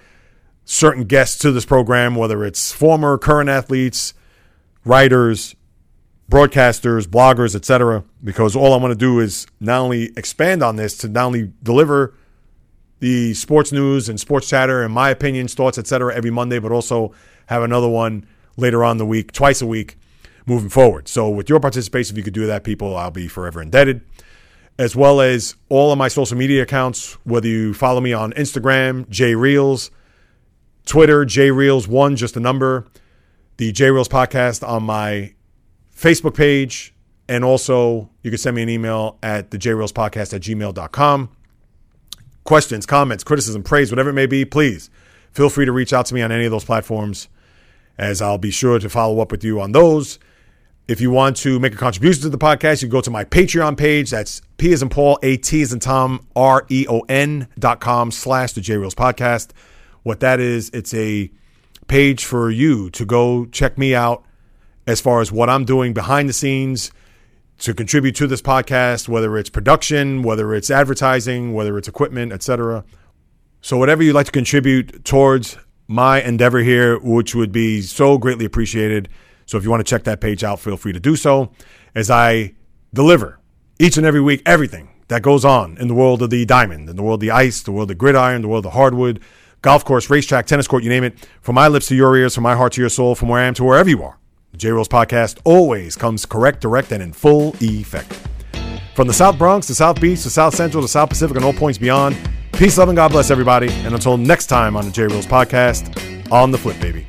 certain guests to this program, whether it's former, current athletes, writers, broadcasters, bloggers, etc. Because all I want to do is not only expand on this to not only deliver the sports news and sports chatter and my opinions, thoughts, etc. every Monday, but also have another one later on the week, twice a week, moving forward. So with your participation, if you could do that, people, I'll be forever indebted. As well as all of my social media accounts, whether you follow me on Instagram, J Reels, Twitter, J Reels one, just a number the J Reels podcast on my Facebook page. And also, you can send me an email at the Reels podcast at gmail.com. Questions, comments, criticism, praise, whatever it may be, please feel free to reach out to me on any of those platforms, as I'll be sure to follow up with you on those. If you want to make a contribution to the podcast, you go to my Patreon page. That's P as in Paul, A T as in Tom, R E O N dot com slash the J Reels podcast. What that is, it's a page for you to go check me out as far as what I'm doing behind the scenes to contribute to this podcast, whether it's production, whether it's advertising, whether it's equipment, etc. So whatever you'd like to contribute towards my endeavor here, which would be so greatly appreciated. So if you want to check that page out, feel free to do so as I deliver each and every week everything that goes on in the world of the diamond, in the world of the ice, the world of the gridiron, the world of hardwood, golf course, racetrack, tennis court, you name it. From my lips to your ears, from my heart to your soul, from where I am to wherever you are. The J podcast always comes correct, direct, and in full effect. From the South Bronx to South Beach to South Central to South Pacific and all points beyond, peace, love, and God bless everybody. And until next time on the J Reels podcast, on the flip, baby.